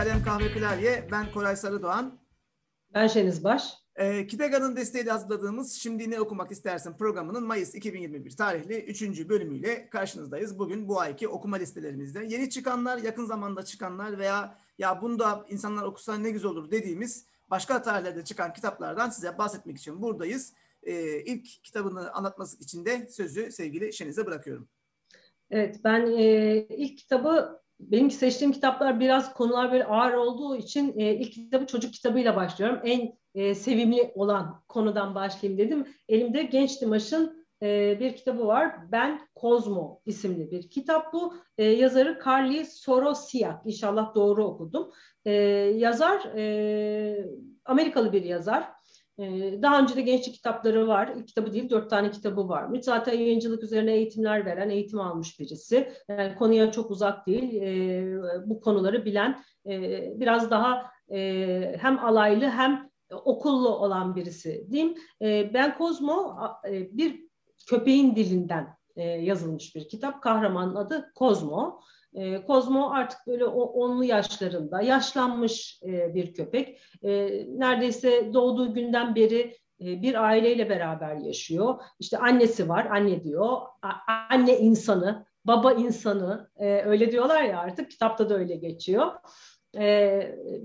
Kalem Kahve Klavye. Ben Koray Sarıdoğan. Ben Şeniz Baş. E, Kitega'nın desteğiyle hazırladığımız Şimdi Ne Okumak İstersin programının Mayıs 2021 tarihli 3. bölümüyle karşınızdayız. Bugün bu ayki okuma listelerimizde yeni çıkanlar, yakın zamanda çıkanlar veya ya bunu da insanlar okusa ne güzel olur dediğimiz başka tarihlerde çıkan kitaplardan size bahsetmek için buradayız. E, ilk kitabını anlatması için de sözü sevgili Şeniz'e bırakıyorum. Evet, ben e, ilk kitabı benim seçtiğim kitaplar biraz konular böyle ağır olduğu için e, ilk kitabı çocuk kitabıyla başlıyorum. En e, sevimli olan konudan başlayayım dedim. Elimde Genç Dimaş'ın e, bir kitabı var. Ben Kozmo isimli bir kitap bu. E, yazarı Carly Sorosiak. İnşallah doğru okudum. E, yazar e, Amerikalı bir yazar. Ee, daha önce de gençlik kitapları var. Kitabı değil, dört tane kitabı varmış. Zaten yayıncılık üzerine eğitimler veren, eğitim almış birisi. Yani konuya çok uzak değil. Ee, bu konuları bilen, e, biraz daha e, hem alaylı hem okullu olan birisi diyeyim. Ee, ben Kozmo e, bir köpeğin dilinden yazılmış bir kitap. Kahramanın adı Kozmo. E, Kozmo artık böyle onlu yaşlarında yaşlanmış e, bir köpek. E, neredeyse doğduğu günden beri e, bir aileyle beraber yaşıyor. İşte annesi var, anne diyor. A, anne insanı, baba insanı e, öyle diyorlar ya artık kitapta da öyle geçiyor. E,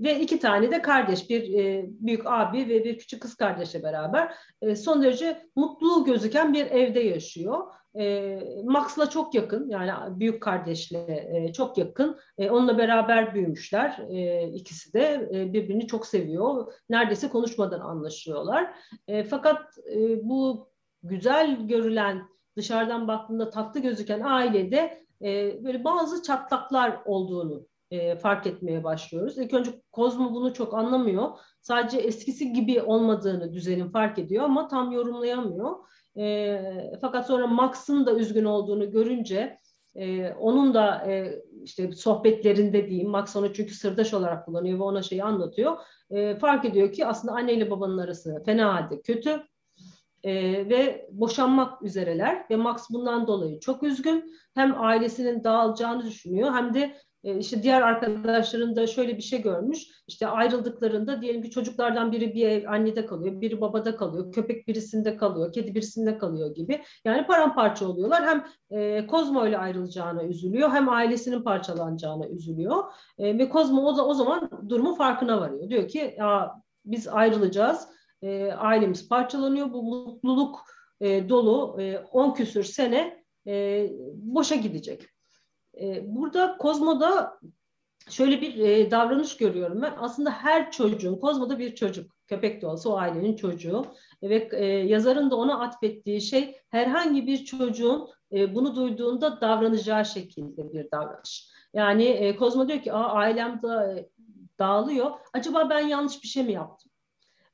ve iki tane de kardeş, bir e, büyük abi ve bir küçük kız kardeşle beraber e, son derece mutlu gözüken bir evde yaşıyor. E, Max'la çok yakın yani büyük kardeşle e, çok yakın. E, onunla beraber büyümüşler e, ikisi de e, birbirini çok seviyor. Neredeyse konuşmadan anlaşıyorlar. E, fakat e, bu güzel görülen dışarıdan baktığında tatlı gözüken ailede e, böyle bazı çatlaklar olduğunu e, fark etmeye başlıyoruz. İlk önce Kozmo bunu çok anlamıyor. Sadece eskisi gibi olmadığını düzenin fark ediyor ama tam yorumlayamıyor. E, fakat sonra Max'ın da üzgün olduğunu görünce e, onun da e, işte sohbetlerinde diyeyim Max onu çünkü sırdaş olarak kullanıyor ve ona şeyi anlatıyor. E, fark ediyor ki aslında anne ile babanın arası fena halde kötü. E, ve boşanmak üzereler ve Max bundan dolayı çok üzgün. Hem ailesinin dağılacağını düşünüyor hem de işte diğer arkadaşların da şöyle bir şey görmüş. İşte ayrıldıklarında diyelim ki çocuklardan biri bir ev annede kalıyor, biri babada kalıyor, köpek birisinde kalıyor, kedi birisinde kalıyor gibi. Yani paramparça oluyorlar. Hem e, Kozmo ile ayrılacağına üzülüyor, hem ailesinin parçalanacağına üzülüyor. E, ve Kozmo o, o zaman durumu farkına varıyor. Diyor ki ya biz ayrılacağız, e, ailemiz parçalanıyor, bu mutluluk e, dolu 10 e, küsür sene e, boşa gidecek. E, burada Kozmo'da şöyle bir e, davranış görüyorum ben. Aslında her çocuğun, Kozmo'da bir çocuk, köpek de olsa o ailenin çocuğu ve e, yazarın da ona atfettiği şey herhangi bir çocuğun e, bunu duyduğunda davranacağı şekilde bir davranış. Yani e, Kozmo diyor ki Aa, ailem da e, dağılıyor. Acaba ben yanlış bir şey mi yaptım?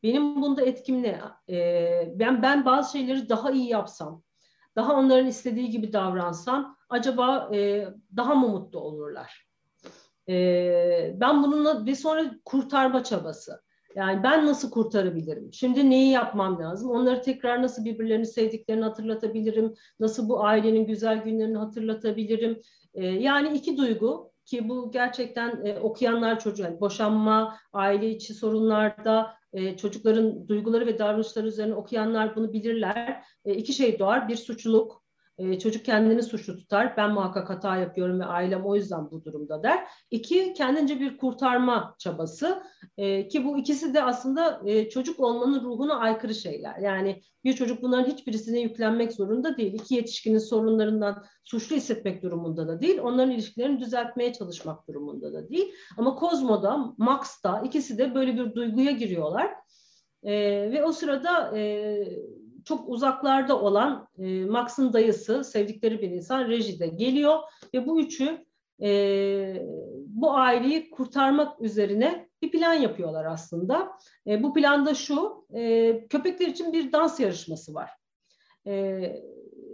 Benim bunda etkim ne? E, ben ben bazı şeyleri daha iyi yapsam, daha onların istediği gibi davransam acaba e, daha mı mutlu olurlar? E, ben bununla bir sonra kurtarma çabası. Yani ben nasıl kurtarabilirim? Şimdi neyi yapmam lazım? Onları tekrar nasıl birbirlerini sevdiklerini hatırlatabilirim? Nasıl bu ailenin güzel günlerini hatırlatabilirim? E, yani iki duygu ki bu gerçekten e, okuyanlar çocuğu yani boşanma, aile içi sorunlarda e, çocukların duyguları ve davranışları üzerine okuyanlar bunu bilirler. E, iki şey doğar. Bir suçluluk, e, çocuk kendini suçlu tutar. Ben muhakkak hata yapıyorum ve ailem o yüzden bu durumda der. İki, kendince bir kurtarma çabası e, ki bu ikisi de aslında e, çocuk olmanın ruhuna aykırı şeyler. Yani bir çocuk bunların hiçbirisine yüklenmek zorunda değil. İki yetişkinin sorunlarından suçlu hissetmek durumunda da değil. Onların ilişkilerini düzeltmeye çalışmak durumunda da değil. Ama Kozmo'da, Max'ta ikisi de böyle bir duyguya giriyorlar. E, ve o sırada e, çok uzaklarda olan e, Max'ın dayısı, sevdikleri bir insan rejide geliyor ve bu üçü e, bu aileyi kurtarmak üzerine bir plan yapıyorlar aslında. E, bu planda şu, e, köpekler için bir dans yarışması var. E,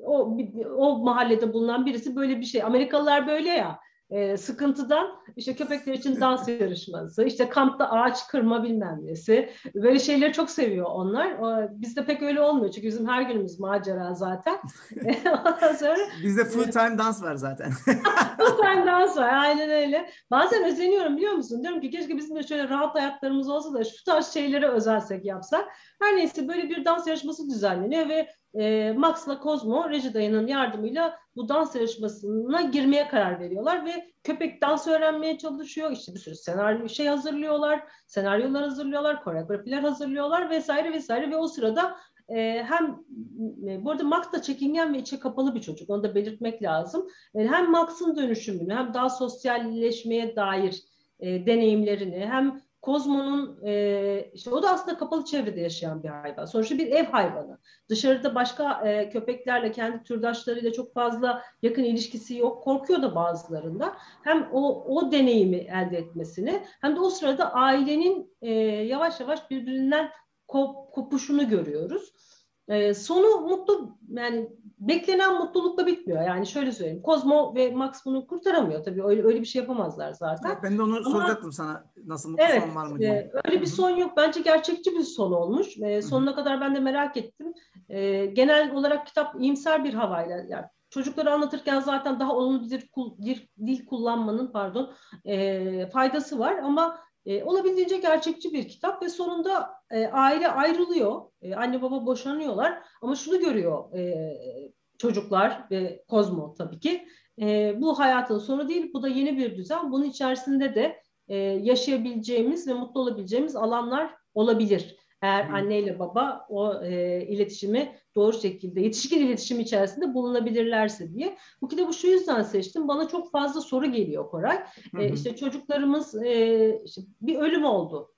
o, o mahallede bulunan birisi böyle bir şey. Amerikalılar böyle ya, e, sıkıntıdan işte köpekler için dans yarışması, işte kampta ağaç kırma bilmem nesi. Böyle şeyleri çok seviyor onlar. O, bizde pek öyle olmuyor çünkü bizim her günümüz macera zaten. Ondan sonra bizde full time dans var zaten. full time dans var aynen öyle. Bazen özeniyorum biliyor musun? Diyorum ki keşke bizim de şöyle rahat hayatlarımız olsa da şu tarz şeyleri özelsek yapsak. Her neyse böyle bir dans yarışması düzenleniyor ve e, Max'la Cosmo Reji dayının yardımıyla bu dans yarışmasına girmeye karar veriyorlar ve köpek dans öğrenmeye çalışıyor. İşte bir sürü senaryo şey hazırlıyorlar, senaryolar hazırlıyorlar, koreografiler hazırlıyorlar vesaire vesaire ve o sırada e, hem e, bu arada Max da çekingen ve içe kapalı bir çocuk. Onu da belirtmek lazım. E, hem Max'ın dönüşümünü hem daha sosyalleşmeye dair e, deneyimlerini hem Kozmo'nun e, işte o da aslında kapalı çevrede yaşayan bir hayvan. Sonuçta bir ev hayvanı. Dışarıda başka e, köpeklerle kendi türdaşlarıyla çok fazla yakın ilişkisi yok. Korkuyor da bazılarında. Hem o o deneyimi elde etmesini hem de o sırada ailenin e, yavaş yavaş birbirinden kop, kopuşunu görüyoruz. E, sonu mutlu yani beklenen mutlulukla bitmiyor. Yani şöyle söyleyeyim. Kozmo ve Max bunu kurtaramıyor. Tabii öyle, öyle bir şey yapamazlar zaten. Evet, ben de onu Ama, soracaktım sana. Nasıl mutlu evet, son var mı diye. E, öyle bir son yok. Bence gerçekçi bir son olmuş. E, sonuna kadar ben de merak ettim. E, genel olarak kitap iyimser bir havayla yani çocukları anlatırken zaten daha olumlu bir dil, dil kullanmanın pardon e, faydası var ama e, olabildiğince gerçekçi bir kitap ve sonunda e, aile ayrılıyor. E, anne baba boşanıyorlar ama şunu görüyor e, çocuklar ve Kozmo tabii ki. E, bu hayatın sonu değil, bu da yeni bir düzen. Bunun içerisinde de e, yaşayabileceğimiz ve mutlu olabileceğimiz alanlar olabilir. Eğer hmm. anneyle baba o e, iletişimi doğru şekilde yetişkin iletişim içerisinde bulunabilirlerse diye. Bu kitabı şu yüzden seçtim. Bana çok fazla soru geliyor Koray. Hmm. E, işte çocuklarımız e, işte bir ölüm oldu.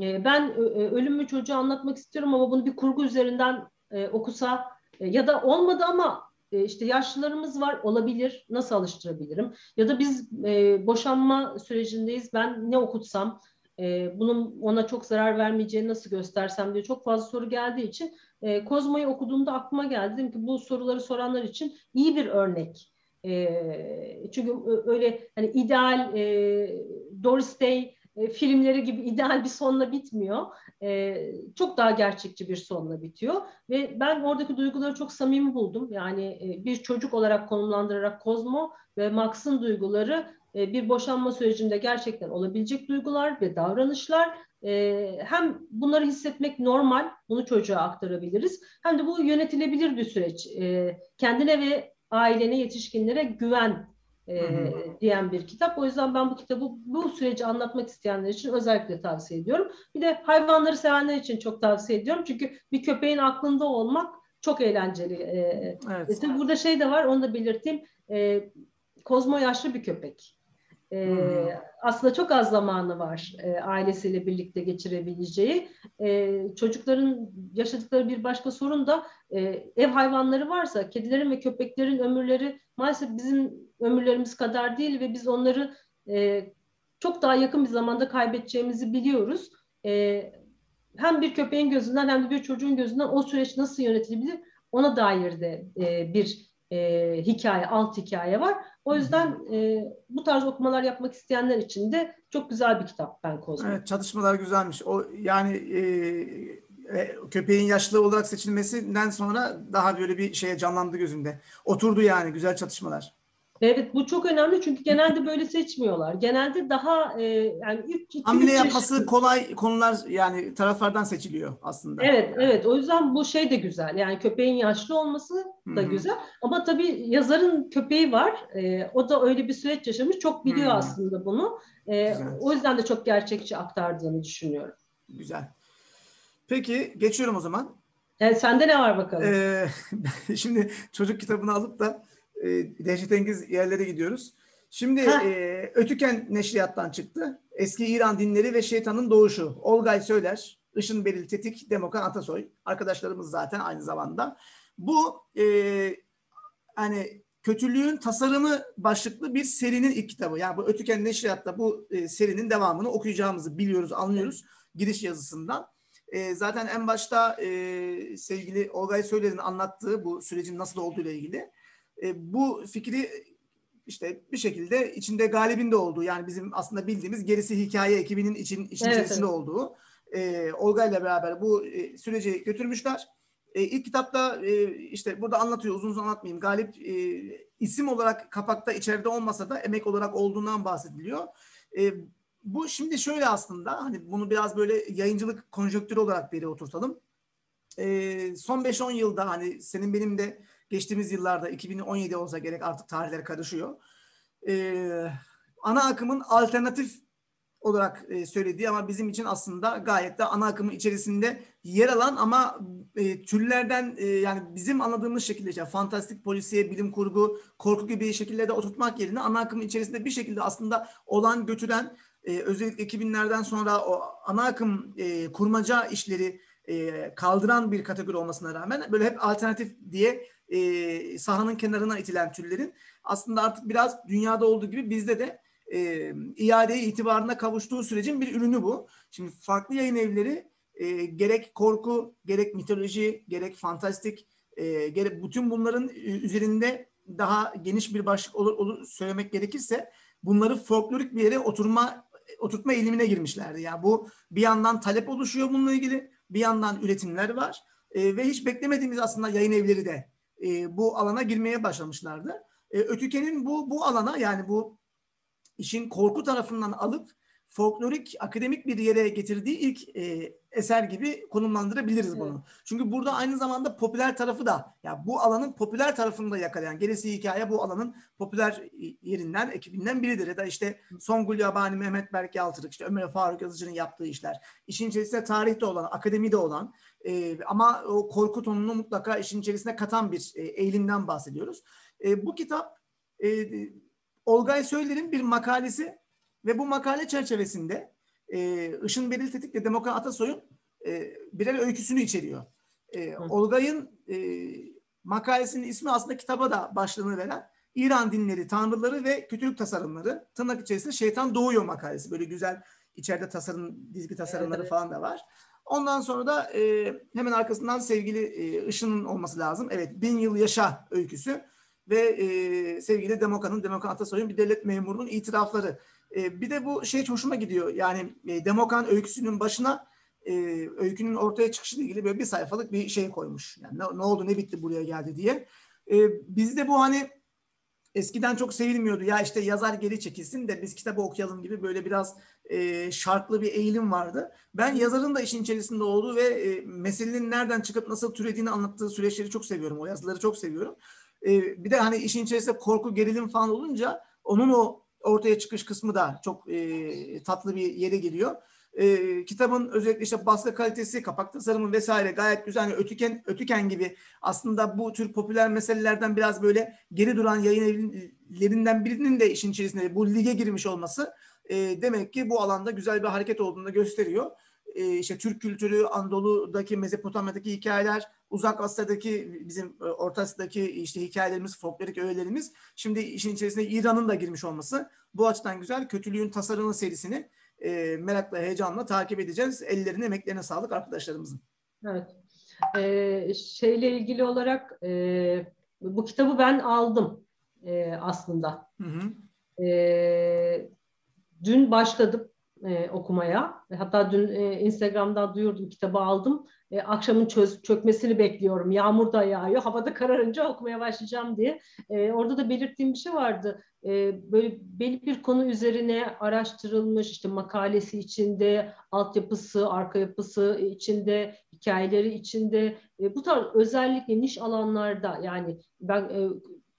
E, ben e, ölümü çocuğa anlatmak istiyorum ama bunu bir kurgu üzerinden e, okusa e, ya da olmadı ama e, işte yaşlılarımız var olabilir nasıl alıştırabilirim ya da biz e, boşanma sürecindeyiz ben ne okutsam e, bunun ona çok zarar vermeyeceğini nasıl göstersem diye çok fazla soru geldiği için e, Kozmo'yu okuduğumda aklıma geldi. Dedim ki bu soruları soranlar için iyi bir örnek. E, çünkü öyle hani ideal e, Doris Day e, filmleri gibi ideal bir sonla bitmiyor. E, çok daha gerçekçi bir sonla bitiyor. Ve ben oradaki duyguları çok samimi buldum. Yani e, bir çocuk olarak konumlandırarak Kozmo ve Max'ın duyguları e, bir boşanma sürecinde gerçekten olabilecek duygular ve davranışlar e, hem bunları hissetmek normal, bunu çocuğa aktarabiliriz. Hem de bu yönetilebilir bir süreç. E, kendine ve ailene, yetişkinlere güven e, diyen bir kitap. O yüzden ben bu kitabı bu süreci anlatmak isteyenler için özellikle tavsiye ediyorum. Bir de hayvanları sevenler için çok tavsiye ediyorum. Çünkü bir köpeğin aklında olmak çok eğlenceli. E, evet. Tabii burada şey de var, onu da belirteyim. E, Kozmo yaşlı bir köpek. E, aslında çok az zamanı var e, ailesiyle birlikte geçirebileceği. E, çocukların yaşadıkları bir başka sorun da e, ev hayvanları varsa kedilerin ve köpeklerin ömürleri maalesef bizim ömürlerimiz kadar değil ve biz onları e, çok daha yakın bir zamanda kaybedeceğimizi biliyoruz. E, hem bir köpeğin gözünden hem de bir çocuğun gözünden o süreç nasıl yönetilebilir ona dair de e, bir e, hikaye, alt hikaye var. O yüzden e, bu tarz okumalar yapmak isteyenler için de çok güzel bir kitap Ben Kozmo. Evet, çalışmalar güzelmiş. O yani e, e, köpeğin yaşlı olarak seçilmesinden sonra daha böyle bir şeye canlandı gözümde. Oturdu yani güzel çatışmalar. Evet bu çok önemli çünkü genelde böyle seçmiyorlar. Genelde daha e, yani ilk iki, hamle yapması yaş... kolay konular yani taraflardan seçiliyor aslında. Evet evet o yüzden bu şey de güzel. Yani köpeğin yaşlı olması da Hı-hı. güzel. Ama tabii yazarın köpeği var. E, o da öyle bir süreç yaşamış. Çok biliyor Hı-hı. aslında bunu. E, o yüzden de çok gerçekçi aktardığını düşünüyorum. Güzel. Peki geçiyorum o zaman. Yani sende ne var bakalım? Ee, şimdi çocuk kitabını alıp da e, dehşetengiz yerlere gidiyoruz. Şimdi e, Ötüken Neşriyat'tan çıktı. Eski İran dinleri ve şeytanın doğuşu. Olgay Söyler, Işın Beril Tetik, Demokan Atasoy. Arkadaşlarımız zaten aynı zamanda. Bu e, hani kötülüğün tasarımı başlıklı bir serinin ilk kitabı. Yani bu Ötüken Neşriyat'ta bu e, serinin devamını okuyacağımızı biliyoruz, anlıyoruz giriş yazısından. E, zaten en başta e, sevgili Olgay Söyler'in anlattığı bu sürecin nasıl olduğu ile ilgili e, bu fikri işte bir şekilde içinde galibin de olduğu yani bizim aslında bildiğimiz gerisi hikaye ekibinin için, için Evet, içerisinde evet. olduğu e, Olga ile beraber bu e, süreci götürmüşler. E, ilk kitapta e, işte burada anlatıyor uzun uzun anlatmayayım. Galip e, isim olarak kapakta içeride olmasa da emek olarak olduğundan bahsediliyor. E, bu şimdi şöyle aslında hani bunu biraz böyle yayıncılık konjonktürü olarak bir yere oturtalım. E, son 5-10 yılda hani senin benim de geçtiğimiz yıllarda 2017 olsa gerek artık tarihler karışıyor. E, ana akımın alternatif olarak e, söylediği ama bizim için aslında gayet de ana akımın içerisinde yer alan ama e, türlerden e, yani bizim anladığımız şekilde işte fantastik polisiye, bilim kurgu, korku gibi şekillerde oturtmak yerine ana akımın içerisinde bir şekilde aslında olan götüren e, özellikle 2000'lerden sonra o ana akım e, kurmaca işleri e, kaldıran bir kategori olmasına rağmen böyle hep alternatif diye e, sahanın kenarına itilen türlerin aslında artık biraz dünyada olduğu gibi bizde de e, iadeye itibarına kavuştuğu sürecin bir ürünü bu. Şimdi farklı yayın evleri e, gerek korku, gerek mitoloji, gerek fantastik, e, gerek bütün bunların üzerinde daha geniş bir başlık olur, olur söylemek gerekirse bunları folklorik bir yere oturma oturtma eğilimine girmişlerdi. Yani bu bir yandan talep oluşuyor bununla ilgili, bir yandan üretimler var e, ve hiç beklemediğimiz aslında yayın evleri de e, bu alana girmeye başlamışlardı. E, Ötüken'in bu bu alana yani bu işin korku tarafından alıp folklorik, akademik bir yere getirdiği ilk e, eser gibi konumlandırabiliriz Evet. bunu. Çünkü burada aynı zamanda popüler tarafı da, ya bu alanın popüler tarafını da yakalayan, gerisi hikaye bu alanın popüler yerinden, ekibinden biridir. Ya da işte Songül Yabani, Mehmet Berk Yaltırık, işte Ömer Faruk Yazıcı'nın yaptığı işler. İşin içerisinde tarihte olan, akademide olan e, ama o korku tonunu mutlaka işin içerisine katan bir e, eğilimden bahsediyoruz. E, bu kitap e, Olgay Söyler'in bir makalesi ve bu makale çerçevesinde e, Işın Beril Tetik ve Demokrat Atasoy'un e, birer öyküsünü içeriyor. E, Olgay'ın e, makalesinin ismi aslında kitaba da başlığını veren İran dinleri, tanrıları ve kötülük tasarımları tırnak içerisinde şeytan doğuyor makalesi. Böyle güzel içeride tasarım, dizgi tasarımları Evet, falan da var. Ondan sonra da e, hemen arkasından sevgili e, Işın'ın olması lazım. Evet, Bin Yıl Yaşa öyküsü ve e, sevgili Demoka'nın, Demokrat Atasoy'un bir devlet memurunun itirafları. E, bir de bu şey hoşuma gidiyor. Yani e, Demokan öyküsünün başına e, öykünün ortaya çıkışıyla ilgili böyle bir sayfalık bir şey koymuş. Yani ne, ne oldu, ne bitti buraya geldi diye. E, bizde bu hani eskiden çok sevilmiyordu. Ya işte yazar geri çekilsin de biz kitabı okuyalım gibi böyle biraz e, şartlı bir eğilim vardı. Ben yazarın da işin içerisinde olduğu ve e, meselenin nereden çıkıp nasıl türediğini anlattığı süreçleri çok seviyorum. O yazıları çok seviyorum. E, bir de hani işin içerisinde korku, gerilim falan olunca onun o ortaya çıkış kısmı da çok e, tatlı bir yere geliyor. E, kitabın özellikle işte baskı kalitesi, kapak tasarımı vesaire gayet güzel. Yani ötüken, ötüken gibi aslında bu tür popüler meselelerden biraz böyle geri duran yayın evlerinden birinin de işin içerisinde bu lige girmiş olması e, demek ki bu alanda güzel bir hareket olduğunu gösteriyor. E, işte Türk kültürü, Anadolu'daki, Mezopotamya'daki hikayeler, Uzak Asya'daki bizim e, Orta Asya'daki işte hikayelerimiz, folklorik öğelerimiz. Şimdi işin içerisine İran'ın da girmiş olması bu açıdan güzel. Kötülüğün tasarımı serisini e, merakla, heyecanla takip edeceğiz. Ellerine, emeklerine sağlık arkadaşlarımızın. Evet. Ee, şeyle ilgili olarak e, bu kitabı ben aldım e, aslında. Hı hı. E, dün başladım e, okumaya. Hatta dün e, Instagram'dan duyurdum kitabı aldım. E, akşamın çöz, çökmesini bekliyorum. Yağmur da yağıyor. Havada kararınca okumaya başlayacağım diye. E, orada da belirttiğim bir şey vardı. E, böyle belli bir konu üzerine araştırılmış işte makalesi içinde, altyapısı, arka yapısı içinde, hikayeleri içinde. E, bu tarz özellikle niş alanlarda yani ben e,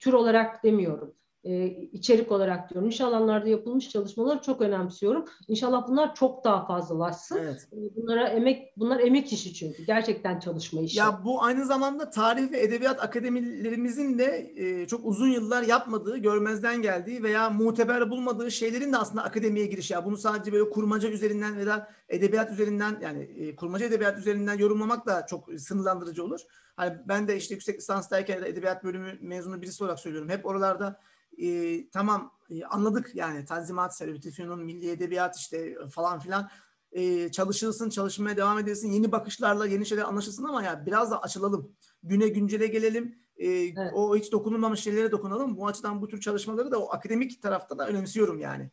tür olarak demiyorum e, içerik olarak diyorum. Niş alanlarda yapılmış çalışmaları çok önemsiyorum. İnşallah bunlar çok daha fazlalaşsın. Evet. E, Bunlara emek, bunlar emek işi çünkü. Gerçekten çalışma işi. Ya bu aynı zamanda tarih ve edebiyat akademilerimizin de e, çok uzun yıllar yapmadığı, görmezden geldiği veya muteber bulmadığı şeylerin de aslında akademiye girişi. Ya bunu sadece böyle kurmaca üzerinden veya edebiyat üzerinden yani e, kurmaca edebiyat üzerinden yorumlamak da çok sınırlandırıcı olur. Hani ben de işte yüksek lisanstayken ya da edebiyat bölümü mezunu birisi olarak söylüyorum. Hep oralarda e, tamam e, anladık yani Tanzimat, Servet-i Milli Edebiyat işte falan filan e, çalışılsın, çalışmaya devam edilsin, yeni bakışlarla yeni şeyler anlaşılsın ama ya biraz da açılalım. Güne güncele gelelim. e, evet. o hiç dokunulmamış şeylere dokunalım. Bu açıdan bu tür çalışmaları da o akademik tarafta da önemsiyorum yani.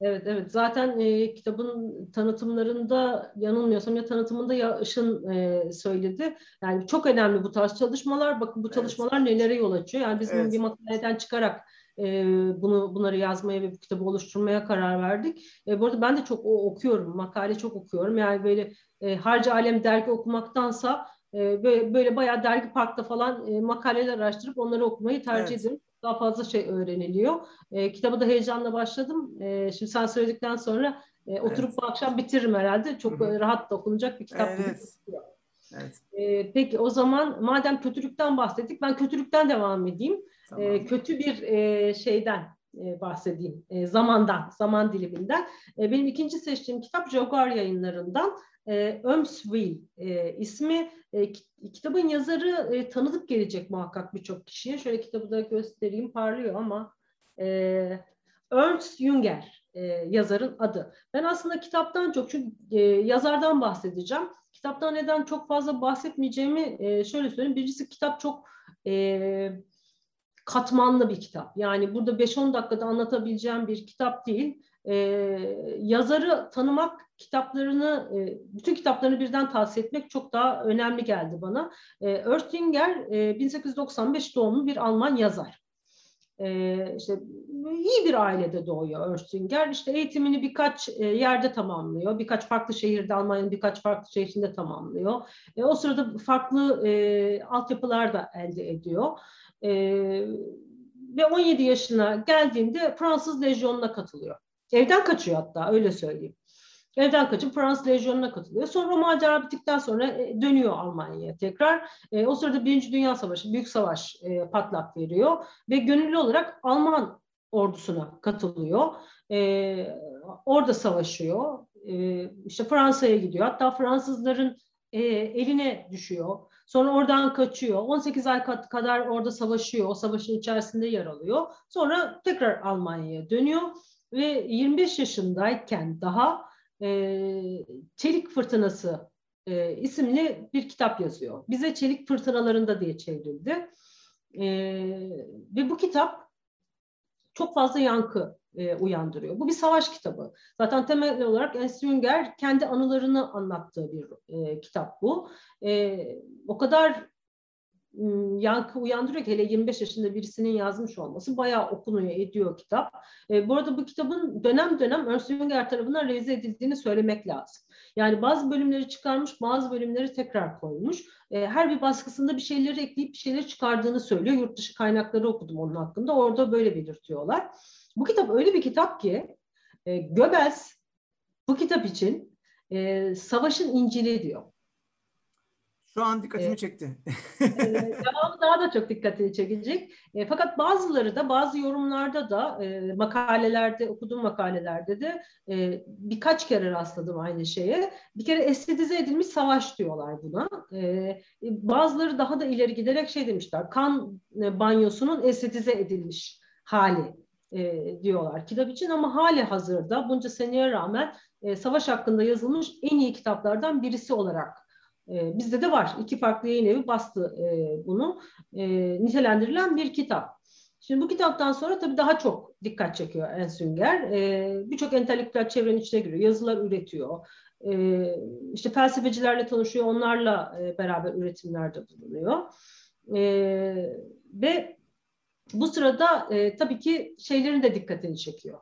Evet evet zaten e, kitabın tanıtımlarında yanılmıyorsam ya tanıtımında ya Işın e, söyledi. Yani çok önemli bu tarz çalışmalar. Bakın bu çalışmalar evet. nelere yol açıyor. Yani bizim evet. bir makaleden çıkarak e, bunu bunları yazmaya ve bu kitabı oluşturmaya karar verdik. E, bu arada ben de çok o, okuyorum. Makale çok okuyorum. Yani böyle e, harca alem dergi okumaktansa e, böyle, böyle bayağı dergi parkta falan e, makaleler araştırıp onları okumayı tercih evet. ederim daha fazla şey öğreniliyor. E, kitabı da heyecanla başladım. E, şimdi sen söyledikten sonra e, oturup evet. bu akşam bitiririm herhalde. Çok Hı-hı. rahat da okunacak bir kitap. Evet. Evet. E, peki o zaman madem kötülükten bahsettik ben kötülükten devam edeyim. Tamam. E, kötü bir e, şeyden e, bahsedeyim. E, zamandan, zaman diliminden. E, benim ikinci seçtiğim kitap Jaguar yayınlarından e, Ömsville e, ismi. E, kitabın yazarı e, tanıdık gelecek muhakkak birçok kişiye. Şöyle kitabı da göstereyim parlıyor ama e, Ernst Jünger e, yazarın adı. Ben aslında kitaptan çok çünkü e, yazardan bahsedeceğim. Kitaptan neden çok fazla bahsetmeyeceğimi e, şöyle söyleyeyim. Birincisi kitap çok e, katmanlı bir kitap. Yani burada 5-10 dakikada anlatabileceğim bir kitap değil. E, yazarı tanımak, kitaplarını, e, bütün kitaplarını birden tavsiye etmek çok daha önemli geldi bana. E, Erstinger e, 1895 doğumlu bir Alman yazar. E, işte iyi bir ailede doğuyor Erstinger. İşte eğitimini birkaç e, yerde tamamlıyor. Birkaç farklı şehirde, Almanya'nın birkaç farklı şehrinde tamamlıyor. E, o sırada farklı e, altyapılar da elde ediyor. E, ve 17 yaşına geldiğinde Fransız Lejyonu'na katılıyor. Evden kaçıyor hatta öyle söyleyeyim. Evden kaçıp Fransız Lejyonu'na katılıyor. Sonra macera bittikten sonra e, dönüyor Almanya'ya tekrar. E, o sırada Birinci Dünya Savaşı, Büyük Savaş e, patlak veriyor. Ve gönüllü olarak Alman ordusuna katılıyor. E, orada savaşıyor. E, işte Fransa'ya gidiyor. Hatta Fransızların eline düşüyor. Sonra oradan kaçıyor. 18 ay kadar orada savaşıyor. O savaşın içerisinde yer alıyor. Sonra tekrar Almanya'ya dönüyor ve 25 yaşındayken daha e, Çelik Fırtınası e, isimli bir kitap yazıyor. Bize Çelik Fırtınalarında diye çevrildi. E, ve bu kitap çok fazla yankı e, uyandırıyor. Bu bir savaş kitabı. Zaten temel olarak Ernst kendi anılarını anlattığı bir e, kitap bu. E, o kadar yankı uyandırıyor ki hele 25 yaşında birisinin yazmış olması bayağı okunuyor, ediyor kitap. E, bu arada bu kitabın dönem dönem Ernst Jünger tarafından revize edildiğini söylemek lazım. Yani bazı bölümleri çıkarmış, bazı bölümleri tekrar koymuş. E, her bir baskısında bir şeyleri ekleyip bir şeyleri çıkardığını söylüyor. Yurt dışı kaynakları okudum onun hakkında. Orada böyle belirtiyorlar. Bu kitap öyle bir kitap ki e, Göbels bu kitap için e, savaşın İncil'i diyor. Şu an dikkatimi evet. çekti. devamı daha da çok dikkatini çekecek. E, fakat bazıları da bazı yorumlarda da e, makalelerde okuduğum makalelerde de e, birkaç kere rastladım aynı şeye. Bir kere estetize edilmiş savaş diyorlar buna. E, bazıları daha da ileri giderek şey demişler. Kan e, banyosunun estetize edilmiş hali e, diyorlar kitap için ama hali hazırda bunca seneye rağmen e, savaş hakkında yazılmış en iyi kitaplardan birisi olarak e, bizde de var. İki farklı yayın evi bastı e, bunu. E, nitelendirilen bir kitap. Şimdi bu kitaptan sonra tabii daha çok dikkat çekiyor Ensünger. E, Birçok entelektüel çevrenin içine giriyor. Yazılar üretiyor. E, işte felsefecilerle tanışıyor. Onlarla e, beraber üretimlerde bulunuyor. E, ve bu sırada e, tabii ki şeylerin de dikkatini çekiyor.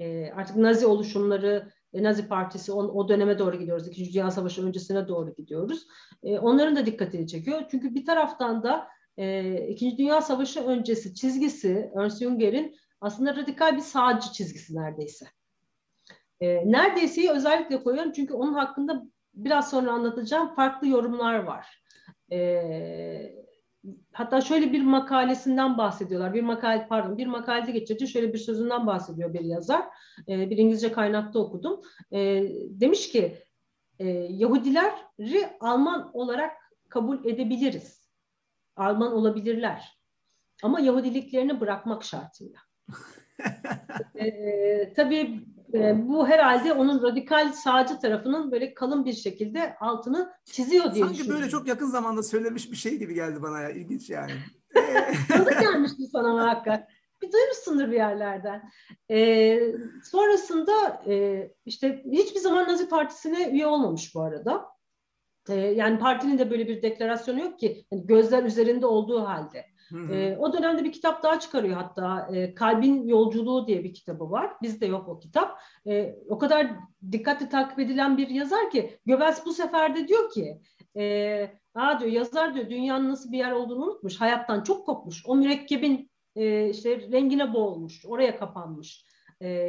E, artık Nazi oluşumları, Nazi Partisi o, o döneme doğru gidiyoruz. İkinci Dünya Savaşı öncesine doğru gidiyoruz. E, onların da dikkatini çekiyor. Çünkü bir taraftan da e, İkinci Dünya Savaşı öncesi çizgisi Ernst Jünger'in aslında radikal bir sağcı çizgisi neredeyse. E, neredeyse özellikle koyuyorum çünkü onun hakkında biraz sonra anlatacağım farklı yorumlar var. E, hatta şöyle bir makalesinden bahsediyorlar. Bir makale pardon bir makalede geçici şöyle bir sözünden bahsediyor bir yazar. E, bir İngilizce kaynakta okudum. E, demiş ki e, Yahudileri Alman olarak kabul edebiliriz. Alman olabilirler. Ama Yahudiliklerini bırakmak şartıyla. e, tabii e, bu herhalde onun radikal sağcı tarafının böyle kalın bir şekilde altını çiziyor diye Sanki böyle çok yakın zamanda söylemiş bir şey gibi geldi bana ya. İlginç yani. Tanıdık gelmişti sana muhakkak. Bir duymuşsundur bir yerlerden. Ee, sonrasında e, işte hiçbir zaman Nazi Partisi'ne üye olmamış bu arada. Ee, yani partinin de böyle bir deklarasyonu yok ki yani gözler üzerinde olduğu halde. E, o dönemde bir kitap daha çıkarıyor hatta Kalbin Yolculuğu diye bir kitabı var. Bizde yok o kitap. O kadar dikkatli takip edilen bir yazar ki Göbels bu sefer de diyor ki e, Aa diyor yazar diyor dünyanın nasıl bir yer olduğunu unutmuş. Hayattan çok kopmuş. O mürekkebin işte rengine boğulmuş. Oraya kapanmış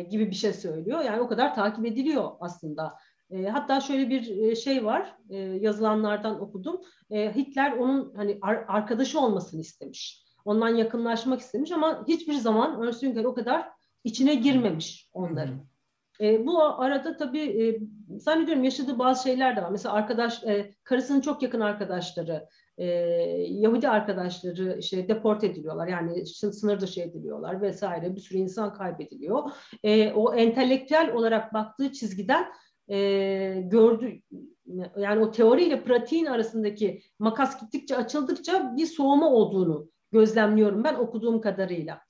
gibi bir şey söylüyor. Yani o kadar takip ediliyor aslında. E, hatta şöyle bir e, şey var. E, yazılanlardan okudum. E, Hitler onun hani ar- arkadaşı olmasını istemiş. Ondan yakınlaşmak istemiş ama hiçbir zaman Ernst Jünger o kadar içine girmemiş onların. E, bu arada tabii e, zannediyorum yaşadığı bazı şeyler de var. Mesela arkadaş, e, karısının çok yakın arkadaşları, e, Yahudi arkadaşları işte deport ediliyorlar. Yani sınır dışı ediliyorlar vesaire. Bir sürü insan kaybediliyor. E, o entelektüel olarak baktığı çizgiden e, gördü yani o teoriyle pratiğin arasındaki makas gittikçe açıldıkça bir soğuma olduğunu gözlemliyorum ben okuduğum kadarıyla.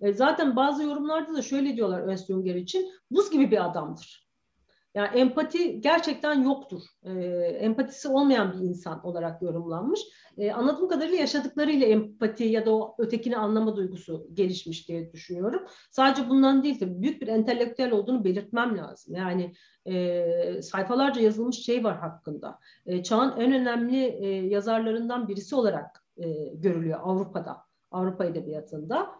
E, zaten bazı yorumlarda da şöyle diyorlar Jünger için buz gibi bir adamdır. Yani empati gerçekten yoktur. E, empatisi olmayan bir insan olarak yorumlanmış. E, anladığım kadarıyla yaşadıklarıyla empati ya da o ötekini anlama duygusu gelişmiş diye düşünüyorum. Sadece bundan değil tabii büyük bir entelektüel olduğunu belirtmem lazım. Yani e, sayfalarca yazılmış şey var hakkında. E, çağın en önemli e, yazarlarından birisi olarak e, görülüyor Avrupa'da, Avrupa Edebiyatı'nda.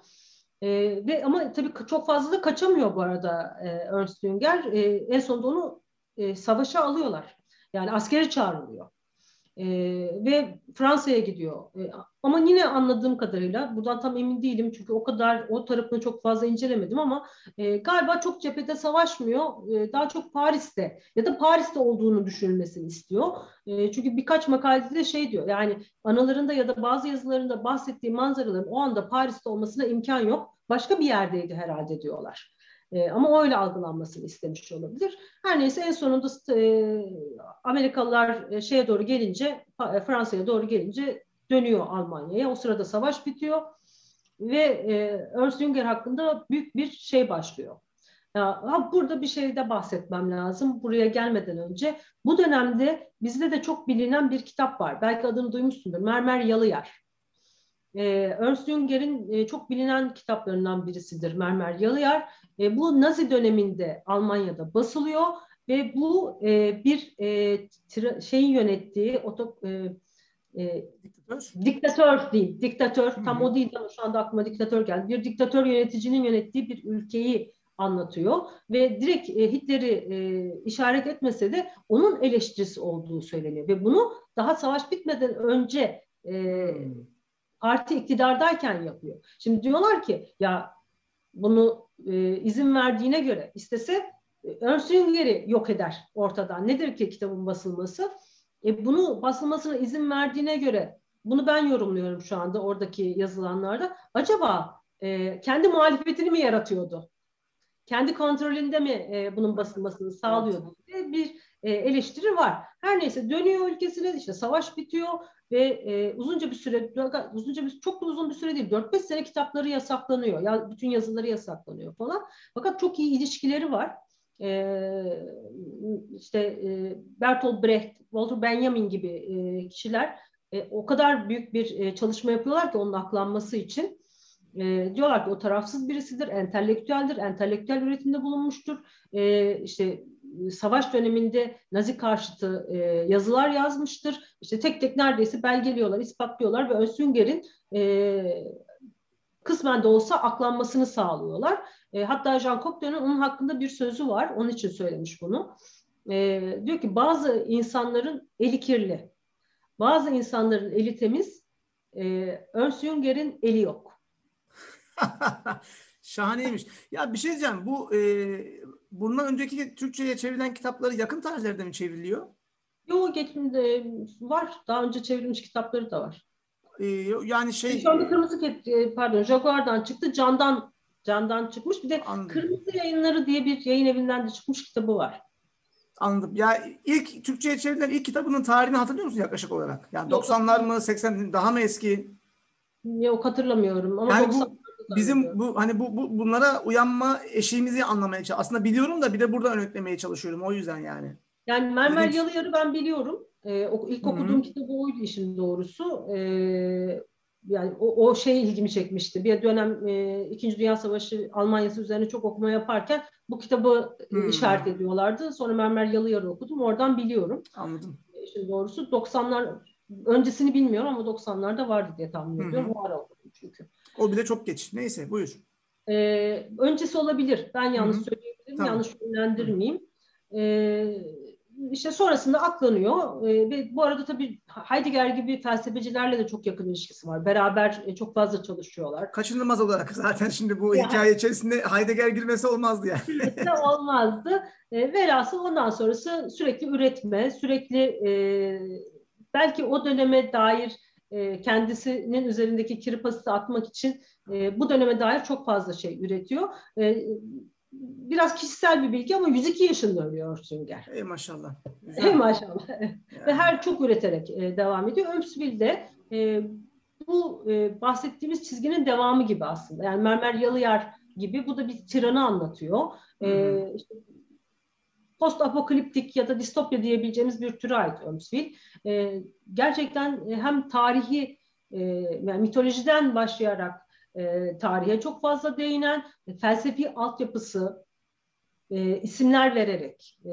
E, ve ama tabii çok fazla da kaçamıyor bu arada e, Ernst Jünger. E, en sonunda onu e, savaşa alıyorlar. Yani askere çağrılıyor. E, ve Fransa'ya gidiyor. E, ama yine anladığım kadarıyla, buradan tam emin değilim çünkü o kadar o tarafını çok fazla incelemedim ama e, galiba çok cephede savaşmıyor. E, daha çok Paris'te ya da Paris'te olduğunu düşünülmesini istiyor. E, çünkü birkaç makalede de şey diyor yani analarında ya da bazı yazılarında bahsettiği manzaraların o anda Paris'te olmasına imkan yok. Başka bir yerdeydi herhalde diyorlar. E, ama öyle algılanmasını istemiş olabilir. Her neyse en sonunda e, Amerikalılar e, şeye doğru gelince, e, Fransa'ya doğru gelince dönüyor Almanya'ya. O sırada savaş bitiyor ve e, Ernst Jünger hakkında büyük bir şey başlıyor. Ya, burada bir şeyde bahsetmem lazım buraya gelmeden önce. Bu dönemde bizde de çok bilinen bir kitap var. Belki adını duymuşsundur. Mermer Yalıyer. E, Ernst Jünger'in e, çok bilinen kitaplarından birisidir Mermer Yalıyer. E, bu Nazi döneminde Almanya'da basılıyor ve bu e, bir e, şeyin yönettiği oto, e, e, diktatör. diktatör değil, diktatör Hı-hı. tam o değil ama şu anda aklıma diktatör geldi. Bir diktatör yöneticinin yönettiği bir ülkeyi anlatıyor ve direkt e, Hitler'i e, işaret etmese de onun eleştirisi olduğu söyleniyor ve bunu daha savaş bitmeden önce e, parti iktidardayken yapıyor. Şimdi diyorlar ki ya bunu e, izin verdiğine göre istese e, Ernst Jünger'i yok eder ortadan. Nedir ki kitabın basılması? E, bunu basılmasına izin verdiğine göre bunu ben yorumluyorum şu anda oradaki yazılanlarda. Acaba e, kendi muhalefetini mi yaratıyordu? Kendi kontrolünde mi e, bunun basılmasını sağlıyordu? Evet. Bir e, eleştiri var. Her neyse dönüyor ülkesine işte savaş bitiyor ve e, uzunca bir süre uzunca bir çok uzun bir süre değil 4-5 sene kitapları yasaklanıyor. Ya bütün yazıları yasaklanıyor falan. Fakat çok iyi ilişkileri var. E, işte e, Bertolt Brecht, Walter Benjamin gibi e, kişiler e, o kadar büyük bir e, çalışma yapıyorlar ki onun aklanması için. E, diyorlar ki o tarafsız birisidir, entelektüeldir, entelektüel üretimde bulunmuştur. E, işte savaş döneminde Nazi karşıtı e, yazılar yazmıştır. İşte tek tek neredeyse belgeliyorlar, ispatlıyorlar ve Özsünger'in e, kısmen de olsa aklanmasını sağlıyorlar. E, hatta Jean Cocteau'nun onun hakkında bir sözü var. Onun için söylemiş bunu. E, diyor ki bazı insanların eli kirli. Bazı insanların eli temiz. E, Ernst eli yok. Şahaneymiş. Ya bir şey diyeceğim. Bu e, bundan önceki Türkçe'ye çevrilen kitapları yakın tarihlerde mi çevriliyor? Yok geçimde var. Daha önce çevrilmiş kitapları da var. Ee, yani şey... Şu anda Kırmızı Ket, e, pardon Jaguar'dan çıktı. Candan Candan çıkmış. Bir de Anladım. Kırmızı Yayınları diye bir yayın evinden de çıkmış kitabı var. Anladım. Ya ilk Türkçe'ye çevrilen ilk kitabının tarihini hatırlıyor musun yaklaşık olarak? Yani Yok. 90'lar mı, 80 daha mı eski? Yok hatırlamıyorum ama Yani bu 90'larda bizim bu hani bu, bu bunlara uyanma eşiğimizi anlamaya çalışıyorum. Aslında biliyorum da bir de burada örneklemeye çalışıyorum. O yüzden yani. Yani Mermer İlginç. Yalıyar'ı ben biliyorum. Ee, o, ilk okuduğum kitabı oydu işin doğrusu. Ee, yani o, o şey ilgimi çekmişti. Bir dönem e, İkinci Dünya Savaşı Almanya'sı üzerine çok okuma yaparken bu kitabı e, Hı. işaret ediyorlardı. Sonra Mermer Yalıyar'ı okudum. Oradan biliyorum. Anladım. İşin doğrusu 90'lar öncesini bilmiyorum ama 90'larda vardı diye tahmin ediyorum. O ara okudum çünkü. O bile çok geç. Neyse buyur. Ee, öncesi olabilir. Ben yanlış Hı hı. söyleyebilirim. Tamam. Yanlış yönlendirmeyeyim. Ee, işte sonrasında aklanıyor. Ee, ve bu arada tabii Heidegger gibi felsefecilerle de çok yakın ilişkisi var. Beraber e, çok fazla çalışıyorlar. Kaçınılmaz olarak zaten şimdi bu Ya. hikaye içerisinde Heidegger girmesi olmazdı yani. olmazdı. E, velhasıl ondan sonrası sürekli üretme, sürekli e, belki o döneme dair e, kendisinin üzerindeki kirpası atmak için e, bu döneme dair çok fazla şey üretiyor. E, biraz kişisel bir bilgi ama 102 yaşında ölüyor Sünger. Ey maşallah. Ey Güzel. maşallah. Yani. Ve her çok üreterek e, devam ediyor. Ömsville de e, bu e, bahsettiğimiz çizginin devamı gibi aslında. Yani Mermer Yalıyar gibi bu da bir tiranı anlatıyor. Hı E, işte post apokaliptik ya da distopya diyebileceğimiz bir türe ait Ömsville. E, gerçekten hem tarihi e, yani mitolojiden başlayarak e, tarihe çok fazla değinen e, felsefi altyapısı e, isimler vererek, e,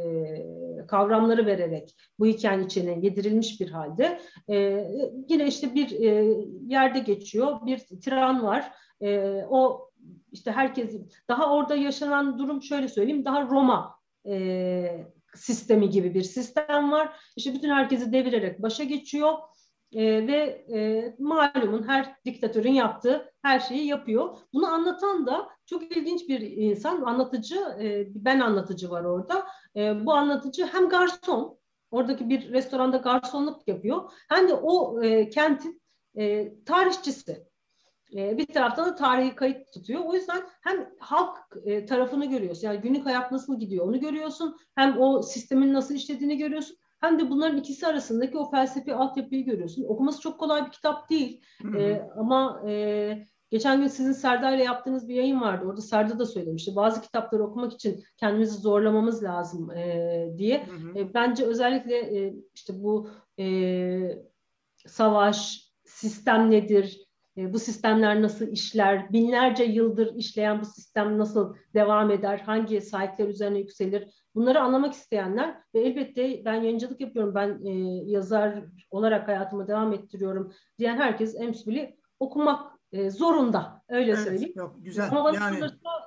kavramları vererek bu hikayenin içine yedirilmiş bir halde e, yine işte bir e, yerde geçiyor, bir tiran var. E, o işte herkes daha orada yaşanan durum şöyle söyleyeyim, daha Roma e, sistemi gibi bir sistem var. İşte bütün herkesi devirerek başa geçiyor. E, ve e, malumun her diktatörün yaptığı her şeyi yapıyor. Bunu anlatan da çok ilginç bir insan, anlatıcı, e, ben anlatıcı var orada. E, bu anlatıcı hem garson, oradaki bir restoranda garsonluk yapıyor, hem de o e, kentin e, tarihçisi. E, bir taraftan da tarihi kayıt tutuyor. O yüzden hem halk e, tarafını görüyorsun, yani günlük hayat nasıl gidiyor onu görüyorsun, hem o sistemin nasıl işlediğini görüyorsun, hem de bunların ikisi arasındaki o felsefi altyapıyı görüyorsun. Okuması çok kolay bir kitap değil. E, ama e, geçen gün sizin Serdar ile yaptığınız bir yayın vardı. Orada Serdar da söylemişti. Bazı kitapları okumak için kendimizi zorlamamız lazım e, diye. E, bence özellikle e, işte bu e, savaş, sistem nedir, bu sistemler nasıl işler, binlerce yıldır işleyen bu sistem nasıl devam eder, hangi sahipler üzerine yükselir, bunları anlamak isteyenler ve elbette ben yayıncılık yapıyorum, ben e, yazar olarak hayatımı devam ettiriyorum diyen herkes Emsül'ü okumak e, zorunda, öyle Evet, söyleyeyim. yok güzel. Ama bana Yani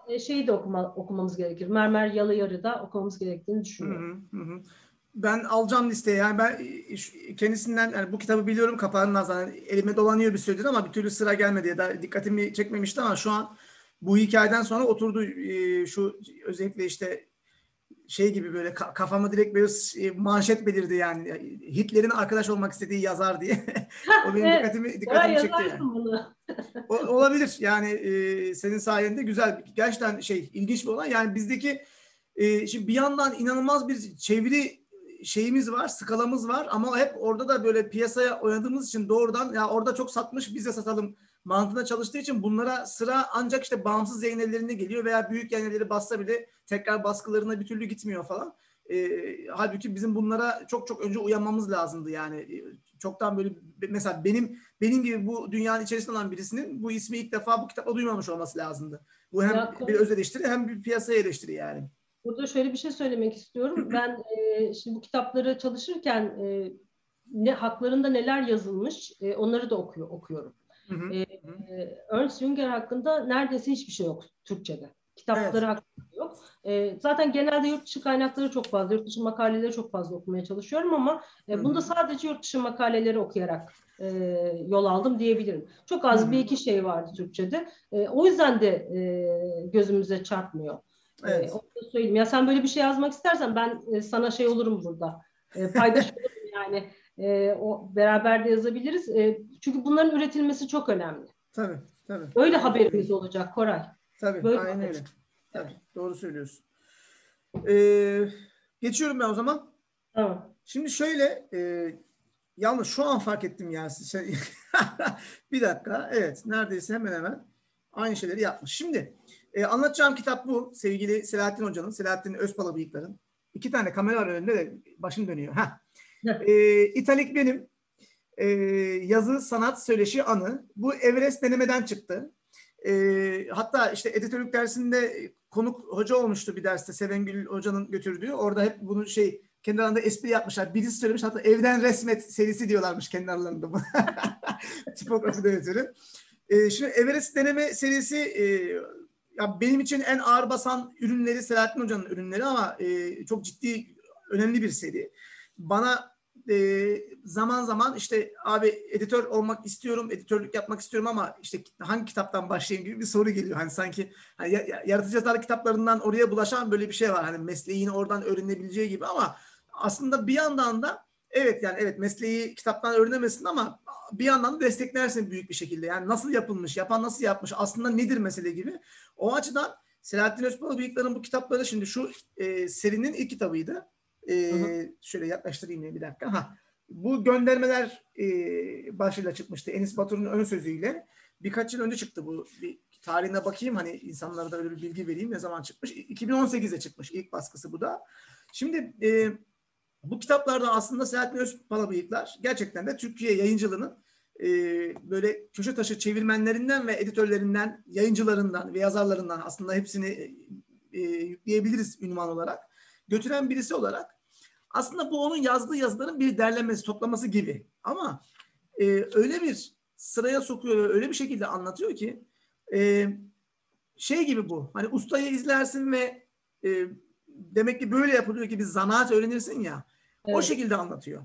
e, şeyi de okuma, okumamız gerekir. Mermer Yalıyar'ı da okumamız gerektiğini düşünüyorum. hı, hı hı. Ben alacağım listeye. Yani ben e, kendisinden yani bu kitabı biliyorum kapağından zaten elime dolanıyor bir süredir ama bir türlü sıra gelmedi ya da dikkatimi çekmemişti ama şu an bu hikayeden sonra oturdu e, şu özellikle işte şey gibi böyle ka- kafama direkt böyle e, manşet belirdi yani Hitler'in arkadaş olmak istediği yazar diye. o benim Evet, dikkatimi dikkatimi çekti yani. bunu. O- olabilir. Yani e, senin sayende güzel. Gerçekten şey ilginç bir olay. Yani bizdeki e, şimdi bir yandan inanılmaz bir çeviri şeyimiz var, skalamız var ama hep orada da böyle piyasaya oynadığımız için doğrudan ya orada çok satmış biz de satalım mantığında çalıştığı için bunlara sıra ancak işte bağımsız yayın evlerinde geliyor veya büyük yayın evleri bassa bile tekrar baskılarına bir türlü gitmiyor falan. E, halbuki bizim bunlara çok çok önce uyanmamız lazımdı yani. E, Çoktan böyle mesela benim benim gibi bu dünyanın içerisinde olan birisinin bu ismi ilk defa bu kitapla duymamış olması lazımdı. Bu hem Ya, bir öz eleştiri hem bir piyasaya eleştiri yani. Burada şöyle bir şey söylemek istiyorum. Ben e, şimdi bu kitapları çalışırken e, ne haklarında neler yazılmış e, onları da okuyor okuyorum. Hı hı. E, e, Ernst Jünger hakkında neredeyse hiçbir şey yok Türkçe'de. Kitapları Evet. hakkında yok. E, zaten genelde yurt dışı kaynakları çok fazla, yurt dışı makaleleri çok fazla okumaya çalışıyorum ama e, Hı bunda sadece yurt dışı makaleleri okuyarak e, yol aldım diyebilirim. Çok az bir iki şey vardı Türkçe'de. E, o yüzden de e, gözümüze çarpmıyor. Evet. Ee, onu da söyleyeyim. Ya sen böyle bir şey yazmak istersen ben e, sana şey olurum burada. E, paydaş olurum yani. E, o beraber de yazabiliriz. E, çünkü bunların üretilmesi çok önemli. Tabii, tabii. Öyle haberimiz olacak Koray. Tabii, Böyle aynen öyle. Tabii, doğru söylüyorsun. Ee, geçiyorum ben o zaman. Tamam. Şimdi şöyle, e, Yalnız şu an fark ettim ya. Şey, bir dakika. Evet. Neredeyse hemen hemen aynı şeyleri yapmış. Şimdi e, anlatacağım kitap bu. Sevgili Selahattin Hoca'nın, Selahattin Özpala bıyıkların. İki tane kamera var önünde de başım dönüyor. Heh. e, İtalik benim. E, yazı, sanat, söyleşi, anı. Bu Everest denemeden çıktı. E, hatta işte editörlük dersinde konuk hoca olmuştu bir derste Sevengül Hoca'nın götürdüğü. Orada hep bunu şey kendi aralarında espri yapmışlar. Birisi söylemiş hatta evden resmet serisi diyorlarmış kendi aralarında. Tipografi ötürü. E, şimdi Everest deneme serisi e, ya benim için en ağır basan ürünleri Selahattin Hoca'nın ürünleri ama e, çok ciddi önemli bir seri. Bana e, zaman zaman işte abi editör olmak istiyorum, editörlük yapmak istiyorum ama işte hangi kitaptan başlayayım gibi bir soru geliyor. Hani sanki hani yaratıcı kitaplarından oraya bulaşan böyle bir şey var. Hani mesleğini oradan öğrenebileceği gibi ama aslında bir yandan da evet yani evet mesleği kitaptan öğrenemezsin ama bir yandan da desteklersin büyük bir şekilde. Yani nasıl yapılmış, yapan nasıl yapmış, aslında nedir mesele gibi. O açıdan Selahattin Özbal Bıyıklar'ın bu kitapları şimdi şu e, serinin ilk kitabıydı. E, şöyle yaklaştırayım bir dakika. Ha. Bu göndermeler e, başlığıyla çıkmıştı. Enis Batur'un ön sözüyle. Birkaç yıl önce çıktı bu. Bir tarihine bakayım hani insanlara da öyle bir bilgi vereyim. Ne zaman çıkmış? 2018'de çıkmış ilk baskısı bu da. Şimdi e, bu kitaplarda aslında Selahattin Özpalabıyıklar gerçekten de Türkiye yayıncılığının e, böyle köşe taşı çevirmenlerinden ve editörlerinden, yayıncılarından ve yazarlarından aslında hepsini e, yükleyebiliriz ünvan olarak götüren birisi olarak aslında bu onun yazdığı yazıların bir derlemesi, toplaması gibi. Ama e, öyle bir sıraya sokuyor ve öyle bir şekilde anlatıyor ki e, şey gibi bu. Hani ustayı izlersin ve e, demek ki böyle yapılıyor ki bir zanaat öğrenirsin ya. Evet. O şekilde anlatıyor.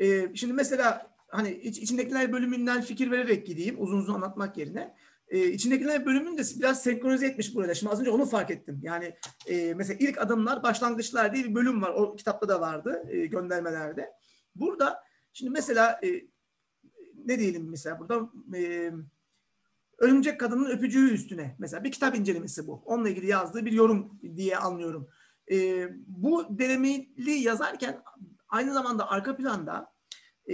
E, şimdi mesela hani iç, içindekiler bölümünden fikir vererek gideyim uzun uzun anlatmak yerine. E, içindekiler bölümünü de biraz senkronize etmiş burada. Şimdi az önce onu fark ettim. Yani e, mesela ilk adımlar başlangıçlar diye bir bölüm var. O kitapta da vardı e, göndermelerde. Burada şimdi mesela e, ne diyelim mesela burada e, Örümcek Kadının Öpücüğü üstüne mesela bir kitap incelemesi bu. Onunla ilgili yazdığı bir yorum diye anlıyorum. E, bu denemeli yazarken aynı zamanda arka planda e,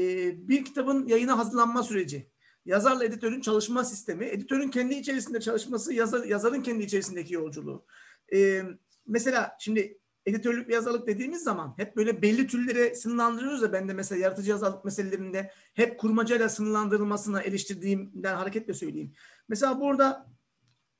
bir kitabın yayına hazırlanma süreci, yazarla editörün çalışma sistemi, editörün kendi içerisinde çalışması, yazar, yazarın kendi içerisindeki yolculuğu. E, mesela şimdi editörlük ve yazarlık dediğimiz zaman hep böyle belli türlere sınırlandırıyoruz da ben de mesela yaratıcı yazarlık meselelerinde hep kurmacayla sınırlandırılmasına eleştirdiğimden hareketle söyleyeyim. Mesela burada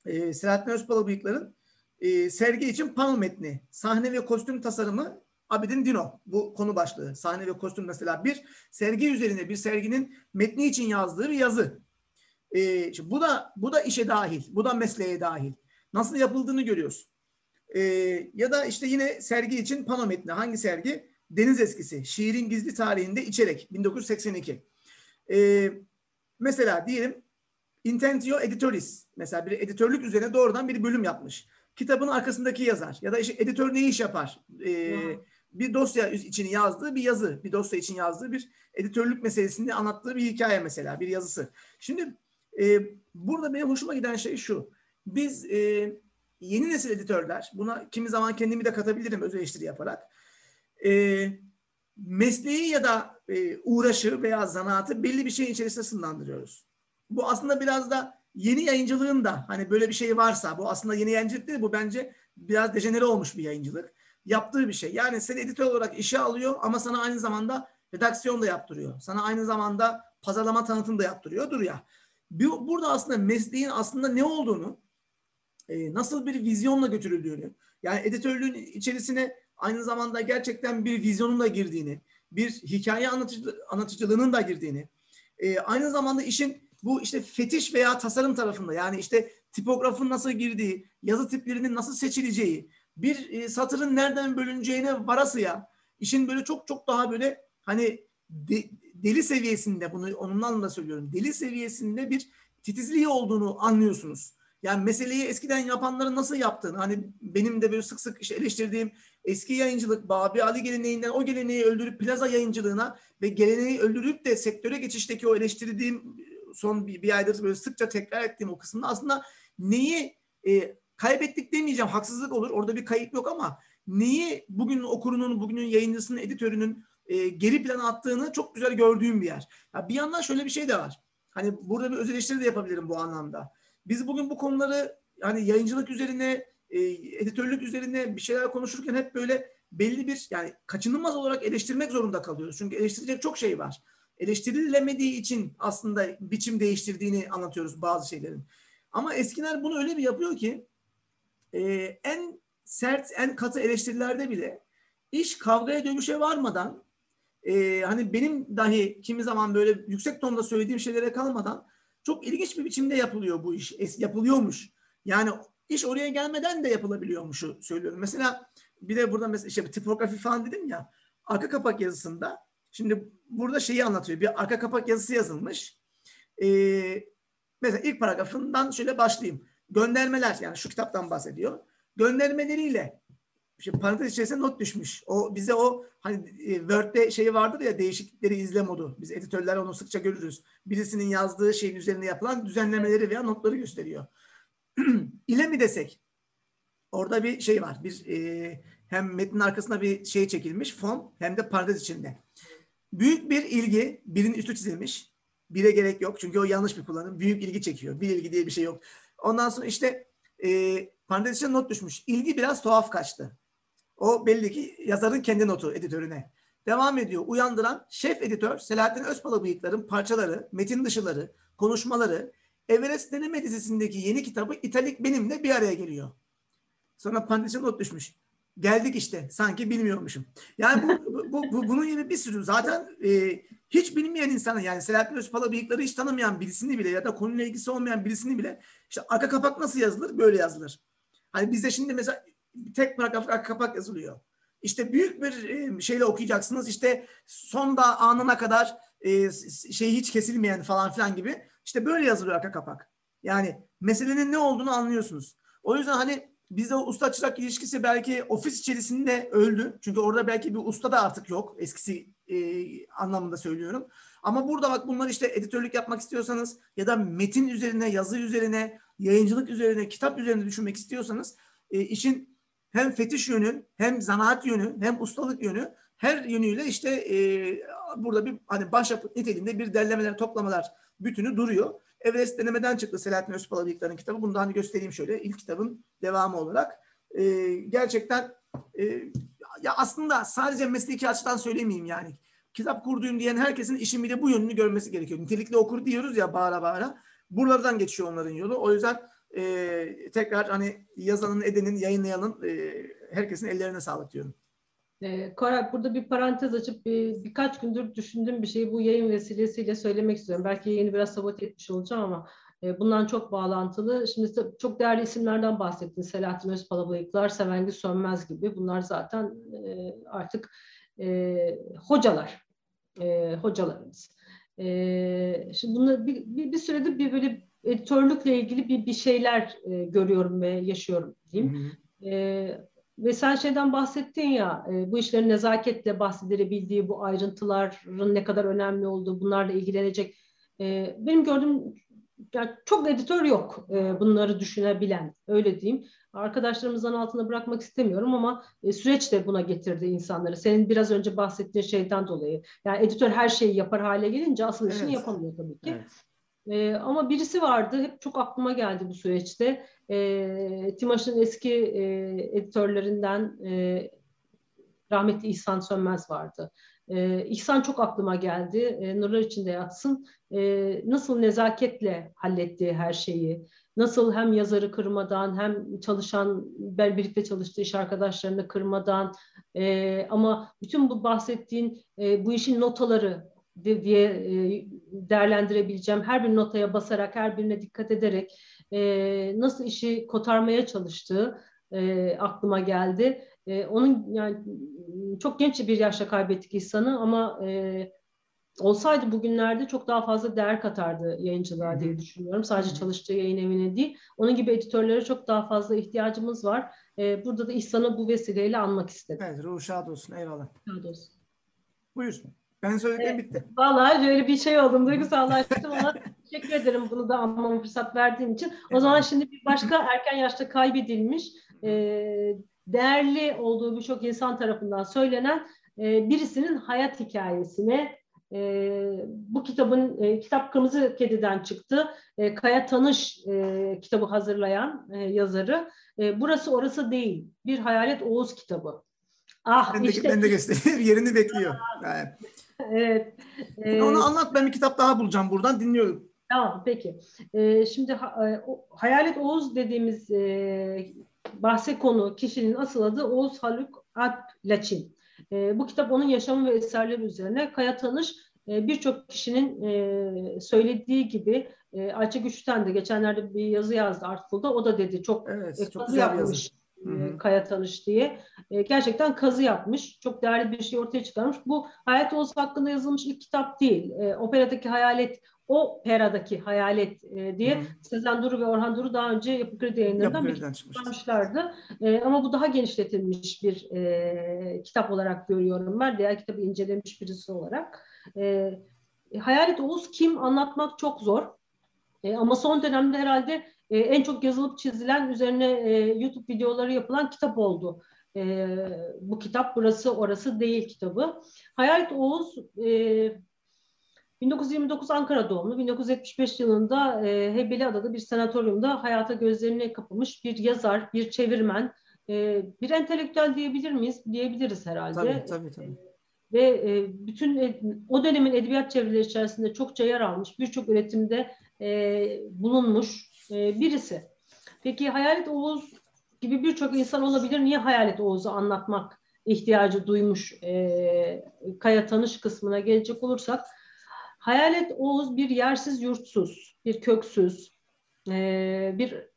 e, Selahattin Özpala bıyıkların e, sergi için pano metni, sahne ve kostüm tasarımı Abidin Dino bu konu başlığı. Sahne ve kostüm mesela bir sergi üzerine bir serginin metni için yazdığı bir yazı. Ee, şimdi bu da bu da işe dahil. Bu da mesleğe dahil. Nasıl yapıldığını görüyorsun. Ee, ya da işte yine sergi için pano metni. Hangi sergi? Deniz Eskisi. Şiirin Gizli Tarihinde içerek 1982. Ee, mesela diyelim Intentio Editoris. Mesela bir editörlük üzerine doğrudan bir bölüm yapmış. Kitabın arkasındaki yazar ya da işte editör ne iş yapar? Ee, bir dosya için yazdığı bir yazı, bir dosya için yazdığı bir editörlük meselesini anlattığı bir hikaye mesela, bir yazısı. Şimdi e, burada benim hoşuma giden şey şu. Biz e, yeni nesil editörler, buna kimi zaman kendimi de katabilirim öz eleştiri yaparak. E, mesleği ya da e, uğraşı veya zanaatı belli bir şeyin içerisinde sınırlandırıyoruz. Bu aslında biraz da yeni yayıncılığın da hani böyle bir şey varsa bu aslında yeni yayıncılık değil bu bence biraz dejenere olmuş bir yayıncılık yaptığı bir şey. Yani seni editör olarak işe alıyor ama sana aynı zamanda redaksiyon da yaptırıyor. Sana aynı zamanda pazarlama tanıtım da yaptırıyor. Dur ya. Burada aslında mesleğin aslında ne olduğunu, e, nasıl bir vizyonla götürüldüğünü, yani editörlüğün içerisine aynı zamanda gerçekten bir vizyonun da girdiğini, bir hikaye anlatıcı, anlatıcılığının da girdiğini, e, aynı zamanda işin bu işte fetiş veya tasarım tarafında yani işte tipografın nasıl girdiği, yazı tiplerinin nasıl seçileceği, bir e, satırın nereden bölüneceğine varasıya işin böyle çok çok daha böyle hani de, deli seviyesinde bunu onun anlamda söylüyorum. Deli seviyesinde bir titizliği olduğunu anlıyorsunuz. Yani meseleyi eskiden yapanların nasıl yaptığını hani benim de böyle sık sık işte eleştirdiğim eski yayıncılık Babi Ali geleneğinden o geleneği öldürüp plaza yayıncılığına ve geleneği öldürüp de sektöre geçişteki o eleştirdiğim son bir, bir aydır böyle sıkça tekrar ettiğim o kısımda aslında neyi e, kaybettik demeyeceğim haksızlık olur orada bir kayıp yok ama neyi bugün okurunun bugünün yayıncısının editörünün e, geri plana attığını çok güzel gördüğüm bir yer. Ya bir yandan şöyle bir şey de var. Hani burada bir öz eleştiri de yapabilirim bu anlamda. Biz bugün bu konuları hani yayıncılık üzerine, e, editörlük üzerine bir şeyler konuşurken hep böyle belli bir yani kaçınılmaz olarak eleştirmek zorunda kalıyoruz. Çünkü eleştirecek çok şey var. Eleştirilemediği için aslında biçim değiştirdiğini anlatıyoruz bazı şeylerin. Ama eskiler bunu öyle bir yapıyor ki e, en sert, en katı eleştirilerde bile iş kavgaya dönüşe varmadan e, hani benim dahi kimi zaman böyle yüksek tonda söylediğim şeylere kalmadan çok ilginç bir biçimde yapılıyor bu iş. Es, yapılıyormuş. Yani iş oraya gelmeden de yapılabiliyormuşu söylüyorum. Mesela bir de burada mesela işte tipografi falan dedim ya arka kapak yazısında şimdi burada şeyi anlatıyor. Bir arka kapak yazısı yazılmış. Ee, mesela ilk paragrafından şöyle başlayayım. Göndermeler yani şu kitaptan bahsediyor. Göndermeleriyle işte parantez içerisinde not düşmüş. O bize o hani e, Word'de şeyi vardır ya değişiklikleri izle modu. Biz editörler onu sıkça görürüz. Birisinin yazdığı şeyin üzerine yapılan düzenlemeleri veya notları gösteriyor. ile mi desek? Orada bir şey var. Bir e, hem metnin arkasına bir şey çekilmiş fon hem de parantez içinde. Büyük bir ilgi, birinin üstü çizilmiş. Bire gerek yok çünkü o yanlış bir kullanım. Büyük ilgi çekiyor. Bir ilgi diye bir şey yok. Ondan sonra işte e, parantez not düşmüş. İlgi biraz tuhaf kaçtı. O belli ki yazarın kendi notu editörüne. Devam ediyor. Uyandıran şef editör Selahattin Özpala bıyıkların parçaları, metin dışıları, konuşmaları, Everest Deneme dizisindeki yeni kitabı İtalik benimle bir araya geliyor. Sonra pandisyon not düşmüş. Geldik işte. Sanki bilmiyormuşum. Yani bu, bu, bu bunun gibi bir sürü zaten e, hiç bilmeyen insanı yani Selahattin Özpala bıyıkları hiç tanımayan birisini bile ya da konuyla ilgisi olmayan birisini bile işte arka kapak nasıl yazılır? Böyle yazılır. Hani bizde şimdi mesela tek paragraf arka kapak yazılıyor. İşte büyük bir e, şeyle okuyacaksınız. İşte son da anına kadar e, şey hiç kesilmeyen falan filan gibi. İşte böyle yazılıyor arka kapak. Yani meselenin ne olduğunu anlıyorsunuz. O yüzden hani bizde usta çırak ilişkisi belki ofis içerisinde öldü. Çünkü orada belki bir usta da artık yok. Eskisi e, anlamında söylüyorum. Ama burada bak bunlar işte editörlük yapmak istiyorsanız ya da metin üzerine, yazı üzerine, yayıncılık üzerine, kitap üzerine düşünmek istiyorsanız e, işin hem fetiş yönü, hem zanaat yönü, hem ustalık yönü her yönüyle işte e, burada bir hani başyapıt niteliğinde bir derlemeler, toplamalar bütünü duruyor. Everest denemeden çıktı Selahattin Özpala Bıyıklar'ın kitabı. Bunu da hani göstereyim şöyle ilk kitabın devamı olarak. E, gerçekten e, ya aslında sadece mesleki açıdan söylemeyeyim yani. Kitap kurduyum diyen herkesin işin bir de bu yönünü görmesi gerekiyor. Nitelikli okur diyoruz ya bağıra bağıra. Buralardan geçiyor onların yolu. O yüzden e, tekrar hani yazanın, edenin, yayınlayanın e, herkesin ellerine sağlık diyorum. E, Koray burada bir parantez açıp bir, birkaç gündür düşündüğüm bir şeyi bu yayın vesilesiyle söylemek istiyorum. Belki yayını biraz sabote etmiş olacağım ama e, bundan çok bağlantılı. Şimdi çok değerli isimlerden bahsettin. Selahattin Özpala Bıyıklar, Sevengi Sönmez gibi. Bunlar zaten e, artık e, hocalar, e, hocalarımız. E, şimdi bunlar bir, bir, bir süredir bir böyle editörlükle ilgili bir, bir şeyler e, görüyorum ve yaşıyorum diyeyim. Hı hı. E, ve sen şeyden bahsettin ya, e, bu işlerin nezaketle bahsedilebildiği, bu ayrıntıların ne kadar önemli olduğu, bunlarla ilgilenecek. E, benim gördüğüm yani çok editör yok e, bunları düşünebilen, öyle diyeyim. Arkadaşlarımızdan altına bırakmak istemiyorum ama e, süreç de buna getirdi insanları. Senin biraz önce bahsettiğin şeyden dolayı. Yani editör her şeyi yapar hale gelince asıl işini evet. yapamıyor tabii ki. Evet. E, ama birisi vardı, hep çok aklıma geldi bu süreçte. E, Timaş'ın eski e, editörlerinden e, rahmetli İhsan Sönmez vardı. E, İhsan çok aklıma geldi. E, nurlar içinde yatsın. E, nasıl nezaketle hallettiği her şeyi, nasıl hem yazarı kırmadan hem çalışan, birlikte çalıştığı iş arkadaşlarını kırmadan e, ama bütün bu bahsettiğin e, bu işin notaları diye e, değerlendirebileceğim her bir notaya basarak, her birine dikkat ederek e, nasıl işi kotarmaya çalıştığı e, aklıma geldi. E, onun yani çok genç bir yaşta kaybettik İhsan'ı ama e, olsaydı bugünlerde çok daha fazla değer katardı yayıncılığa diye düşünüyorum. Sadece çalıştığı yayın evine değil. Onun gibi editörlere çok daha fazla ihtiyacımız var. E, burada da İhsan'ı bu vesileyle anmak istedim. Evet, ruhu şad olsun. Eyvallah. Şad olsun. Buyur. Ben söylediklerim evet, bitti. Vallahi öyle bir şey oldum. Duygusallaştım ama teşekkür ederim bunu da anlamama fırsat verdiğin için. O zaman şimdi bir başka erken yaşta kaybedilmiş, e, değerli olduğu birçok insan tarafından söylenen e, birisinin hayat hikayesine e, bu kitabın e, kitap Kırmızı Kedi'den çıktı. E, Kaya Tanış e, kitabı hazırlayan e, yazarı. E, burası orası değil. Bir Hayalet Oğuz kitabı. Ah ben de, işte ben de göstereyim. Yerini bekliyor. Yani. evet. E, Onu anlat ben bir kitap daha bulacağım buradan dinliyorum. Tamam peki. E, şimdi e, Hayalet Oğuz dediğimiz e, bahse konu kişinin asıl adı Oğuz Haluk Alp Laçin. E, bu kitap onun yaşamı ve eserleri üzerine. Kaya Tanış e, birçok kişinin e, söylediği gibi e, Ayça Güçten de geçenlerde bir yazı yazdı Artful'da. O da dedi çok, evet, e, çok kazı yapmış e, Kaya Tanış diye. E, gerçekten kazı yapmış. Çok değerli bir şey ortaya çıkarmış. Bu Hayat Oğuz hakkında yazılmış ilk kitap değil. E, operadaki hayalet o Pera'daki hayalet e, diye Hı. Sezen Duru ve Orhan Duru daha önce Yapı Kredi yayınlarından bir kitap çıkarmışlardı. E, ama bu daha genişletilmiş bir e, kitap olarak görüyorum ben. Diğer kitabı incelemiş birisi olarak. E, Hayalet Oğuz kim anlatmak çok zor. E, ama son dönemde herhalde e, en çok yazılıp çizilen üzerine e, YouTube videoları yapılan kitap oldu. E, bu kitap burası orası değil kitabı. Hayalet Oğuz e, 1929 Ankara doğumlu, 1975 yılında e, Heybeliada'da bir sanatoryumda hayata gözlerini kapamış bir yazar, bir çevirmen, e, bir entelektüel diyebilir miyiz? Diyebiliriz herhalde. Tabii, tabii, tabii. Ve e, bütün o dönemin edebiyat çevreleri içerisinde çokça yer almış, birçok üretimde e, bulunmuş e, birisi. Peki Hayalet Oğuz gibi birçok insan olabilir. Niye Hayalet Oğuz'u anlatmak ihtiyacı duymuş e, Kaya Tanış kısmına gelecek olursak Hayalet Oğuz bir yersiz yurtsuz, bir köksüz, e, bir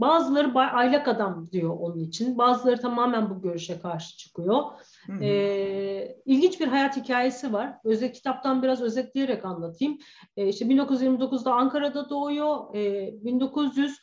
bazıları aylak adam diyor onun için. Bazıları tamamen bu görüşe karşı çıkıyor. Hı hı. E, ilginç bir hayat hikayesi var. Özet kitaptan biraz özetleyerek anlatayım. E, işte 1929'da Ankara'da doğuyor. E, 1900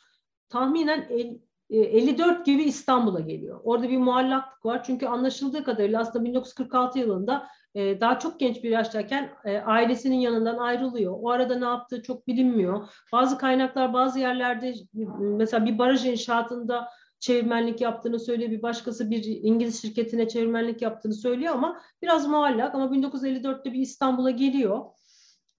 tahminen el, 54 gibi İstanbul'a geliyor. Orada bir muallaklık var. Çünkü anlaşıldığı kadarıyla aslında 1946 yılında e, daha çok genç bir yaştayken e, ailesinin yanından ayrılıyor. O arada ne yaptığı çok bilinmiyor. Bazı kaynaklar bazı yerlerde mesela bir baraj inşaatında çevirmenlik yaptığını söylüyor. Bir başkası bir İngiliz şirketine çevirmenlik yaptığını söylüyor ama biraz muallak ama 1954'te bir İstanbul'a geliyor.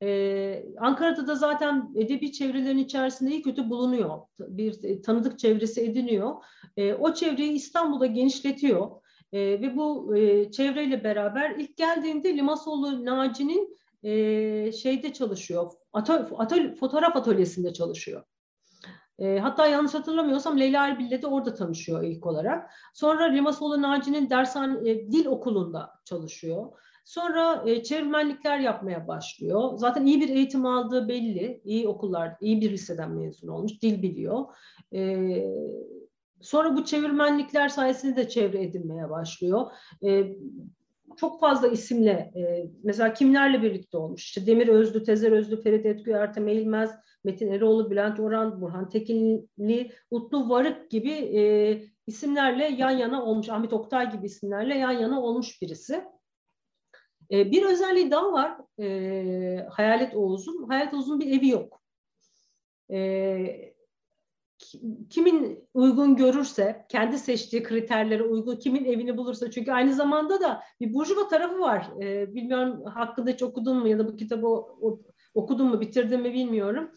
Ee, Ankara'da da zaten edebi çevrelerin içerisinde iyi kötü bulunuyor. Bir tanıdık çevresi ediniyor. Ee, o çevreyi İstanbul'da genişletiyor. E, ve bu e, çevreyle beraber ilk geldiğinde Limasoğlu Naci'nin e, şeyde çalışıyor, atölye, atölye, fotoğraf atölyesinde çalışıyor. E, hatta yanlış hatırlamıyorsam Leyla Erbil'le de orada tanışıyor ilk olarak. Sonra Limasoğlu Naci'nin dershane, e, dil okulunda çalışıyor. Sonra e, çevirmenlikler yapmaya başlıyor. Zaten iyi bir eğitim aldığı belli. İyi okullar, iyi bir liseden mezun olmuş, dil biliyor. E, Sonra bu çevirmenlikler sayesinde de çevre edinmeye başlıyor. E, çok fazla isimle e, mesela kimlerle birlikte olmuş? İşte Demir Özlü, Tezer Özlü, Ferit Etkü, Ertem Eğilmez, Metin Eroğlu, Bülent Orhan, Burhan Tekinli, Utlu Varık gibi e, isimlerle yan yana olmuş. Ahmet Oktay gibi isimlerle yan yana olmuş birisi. E, bir özelliği daha var e, Hayalet Oğuz'un. Hayalet Oğuz'un bir evi yok. E, kimin uygun görürse, kendi seçtiği kriterlere uygun kimin evini bulursa çünkü aynı zamanda da bir burjuva tarafı var. Ee, bilmiyorum hakkında hiç okudun mu ya da bu kitabı okudun mu, bitirdin mi bilmiyorum.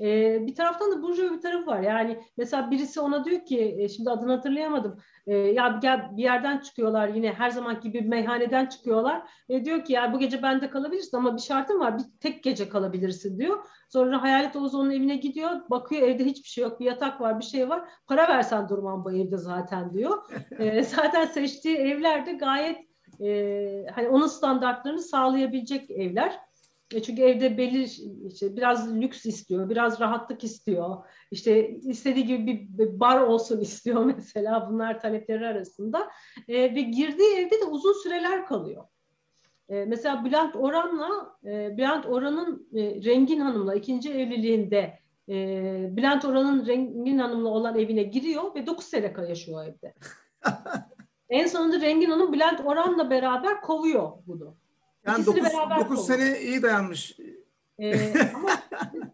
Ee, bir taraftan da burjuva bir tarafı var. Yani mesela birisi ona diyor ki, e, şimdi adını hatırlayamadım. E, ya gel bir yerden çıkıyorlar yine her zaman gibi meyhaneden çıkıyorlar. E, diyor ki ya bu gece bende kalabilirsin ama bir şartım var. Bir tek gece kalabilirsin diyor. Sonra Hayalet Oğuz onun evine gidiyor. Bakıyor evde hiçbir şey yok. Bir yatak var, bir şey var. Para versen durmam bu evde zaten diyor. E, zaten seçtiği evler de gayet e, hani onun standartlarını sağlayabilecek evler. E çünkü evde belli işte biraz lüks istiyor, biraz rahatlık istiyor. İşte istediği gibi bir bar olsun istiyor mesela bunlar talepleri arasında. E, ve girdiği evde de uzun süreler kalıyor. E, mesela Bülent Oran'la e, Bülent Oran'ın e, Rengin Hanım'la ikinci evliliğinde e, Bülent Oran'ın Rengin Hanım'la olan evine giriyor ve 9 sene yaşıyor evde. en sonunda Rengin Hanım Bülent Oran'la beraber kovuyor bunu. Yani 9, 9 sene iyi dayanmış. Ee, ama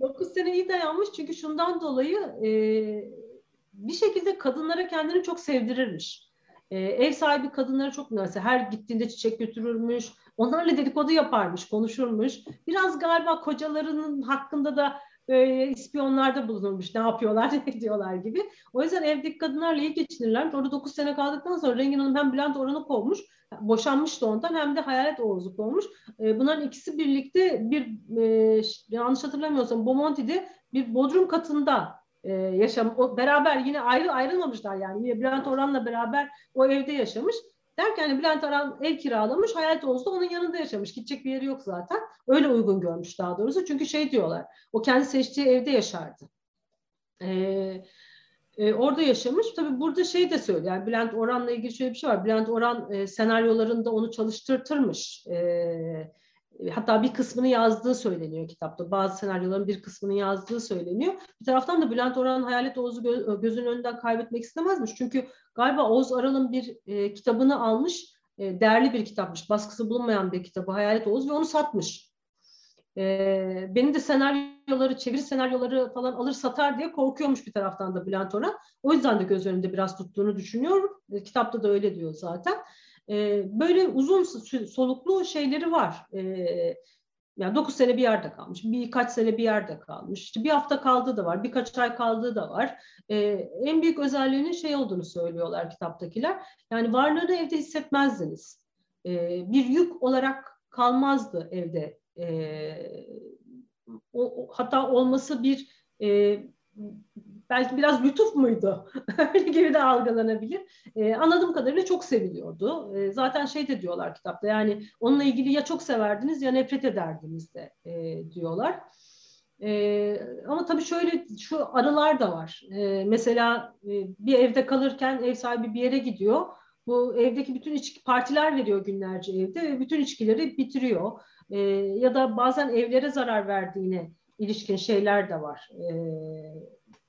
9 sene iyi dayanmış çünkü şundan dolayı e, bir şekilde kadınlara kendini çok sevdirirmiş. E, ev sahibi kadınları çok mesela her gittiğinde çiçek götürürmüş. Onlarla dedikodu yaparmış, konuşurmuş. Biraz galiba kocalarının hakkında da böyle ispiyonlarda bulunmuş. Ne yapıyorlar, ne diyorlar gibi. O yüzden evdeki kadınlarla iyi geçinirlermiş. Orada 9 sene kaldıktan sonra Rengin Hanım hem Bülent Orhan'ı kovmuş, boşanmıştı ondan hem de Hayalet Oğuz'u kovmuş. E, bunların ikisi birlikte bir e, yanlış hatırlamıyorsam Bomonti'de bir bodrum katında e, yaşam o, beraber yine ayrı ayrılmamışlar yani yine Bülent Orhan'la beraber o evde yaşamış. Derken hani Bülent Orhan ev kiralamış, Hayalet Oğuz onun yanında yaşamış. Gidecek bir yeri yok zaten. Öyle uygun görmüş daha doğrusu. Çünkü şey diyorlar, o kendi seçtiği evde yaşardı. Ee, e, orada yaşamış. Tabii burada şey de söylüyor. Yani Bülent Orhan'la ilgili şöyle bir şey var. Bülent Orhan e, senaryolarında onu çalıştırtırmış. E, hatta bir kısmını yazdığı söyleniyor kitapta. Bazı senaryoların bir kısmını yazdığı söyleniyor. Bir taraftan da Bülent Orhan Hayalet Oğuz'u gö- gözünün önünden kaybetmek istemezmiş. Çünkü galiba Oğuz Aral'ın bir e, kitabını almış. E, değerli bir kitapmış. Baskısı bulunmayan bir kitabı Hayalet Oğuz ve onu satmış. E, benim de senaryoları, çeviri senaryoları falan alır satar diye korkuyormuş bir taraftan da Bülent Orhan. O yüzden de göz önünde biraz tuttuğunu düşünüyorum. E, kitapta da öyle diyor zaten. E, böyle uzun soluklu şeyleri var. E, yani 9 sene bir yerde kalmış, birkaç sene bir yerde kalmış. İşte bir hafta kaldığı da var, birkaç ay kaldığı da var. Ee, en büyük özelliğinin şey olduğunu söylüyorlar kitaptakiler. Yani varlığını evde hissetmezdiniz. Ee, bir yük olarak kalmazdı evde. Ee, hatta olması bir e, belki biraz lütuf muydu? Öyle gibi de algılanabilir. E, anladığım kadarıyla çok seviliyordu. E, zaten şey de diyorlar kitapta yani onunla ilgili ya çok severdiniz ya nefret ederdiniz de e, diyorlar. E, ama tabii şöyle şu arılar da var. E, mesela e, bir evde kalırken ev sahibi bir yere gidiyor. Bu evdeki bütün içki partiler veriyor günlerce evde ve bütün içkileri bitiriyor. E, ya da bazen evlere zarar verdiğine ilişkin şeyler de var. E,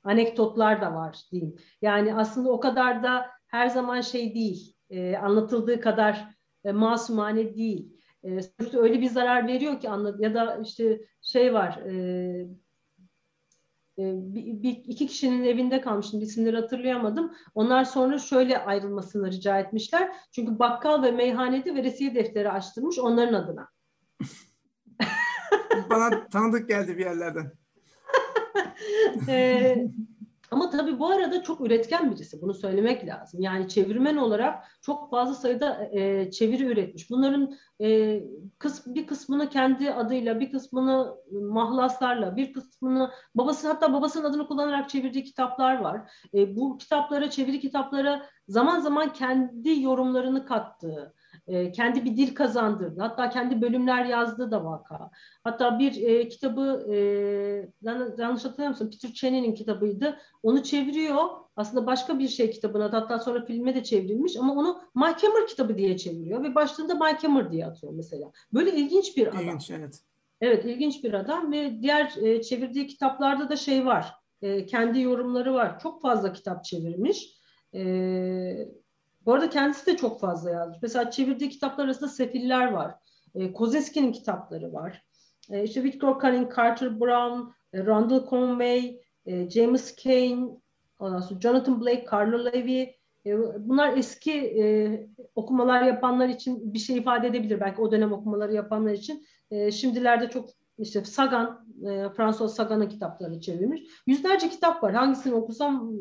anekdotlar da var diyeyim. Yani aslında o kadar da her zaman şey değil, e, anlatıldığı kadar e, masumane değil. E, öyle bir zarar veriyor ki anlat ya da işte şey var. E, e, bir, bir, iki kişinin evinde kalmıştım. isimleri hatırlayamadım. Onlar sonra şöyle ayrılmasını rica etmişler. Çünkü bakkal ve meyhanede veresiye defteri açtırmış onların adına. Bana tanıdık geldi bir yerlerden ama tabii bu arada çok üretken birisi. Bunu söylemek lazım. Yani çevirmen olarak çok fazla sayıda e, çeviri üretmiş. Bunların e, kıs, bir kısmını kendi adıyla, bir kısmını mahlaslarla, bir kısmını babası hatta babasının adını kullanarak çevirdiği kitaplar var. E, bu kitaplara, çeviri kitaplara zaman zaman kendi yorumlarını kattığı, e, kendi bir dil kazandırdı. Hatta kendi bölümler yazdı da vaka. Hatta bir e, kitabı e, yanlış hatırlamıyor musun? Peter Cheney'nin kitabıydı. Onu çeviriyor. Aslında başka bir şey kitabına hatta sonra filme de çevrilmiş ama onu Mike kitabı diye çeviriyor ve başlığında Mike diye atıyor mesela. Böyle ilginç bir adam. İlginç evet. Evet ilginç bir adam ve diğer e, çevirdiği kitaplarda da şey var. E, kendi yorumları var. Çok fazla kitap çevirmiş. E, bu arada kendisi de çok fazla yazmış. Mesela çevirdiği kitaplar arasında Sefiller var. E, Kozeski'nin kitapları var. E, işte Victor Cunning, Carter Brown, e, Randall Conway, e, James Kane, ondan sonra Jonathan Blake, Carlo Levi. E, bunlar eski e, okumalar yapanlar için bir şey ifade edebilir. Belki o dönem okumaları yapanlar için. E, şimdilerde çok işte Sagan, e, François Sagan'ın kitaplarını çevirmiş. Yüzlerce kitap var. Hangisini okusam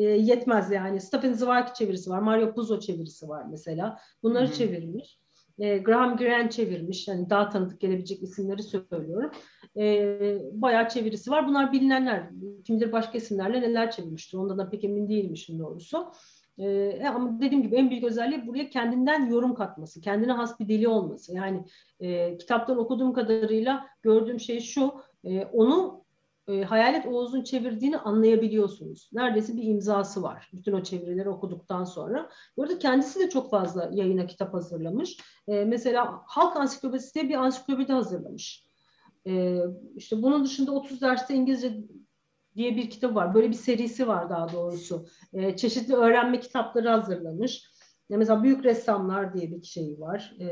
e, yetmez yani. Stephen Zweig çevirisi var. Mario Puzo çevirisi var mesela. Bunları Hı-hı. çevirmiş. E, Graham Greene çevirmiş. Yani daha tanıdık gelebilecek isimleri söylüyorum. E, bayağı çevirisi var. Bunlar bilinenler. Kim bilir başka isimlerle neler çevirmiştir. Ondan da pek emin değilim işin doğrusu. Ee, ama dediğim gibi en büyük özelliği buraya kendinden yorum katması, kendine has bir dili olması. Yani e, kitaptan okuduğum kadarıyla gördüğüm şey şu, e, onu e, Hayalet Oğuz'un çevirdiğini anlayabiliyorsunuz. Neredeyse bir imzası var. Bütün o çevirileri okuduktan sonra. Bu arada kendisi de çok fazla yayına kitap hazırlamış. E, mesela Halk Ansiklopedisi diye bir ansiklopedi hazırlamış. E, işte bunun dışında 30 derste İngilizce diye bir kitap var. Böyle bir serisi var daha doğrusu. E, çeşitli öğrenme kitapları hazırlamış. Ya mesela Büyük Ressamlar diye bir şey var. E,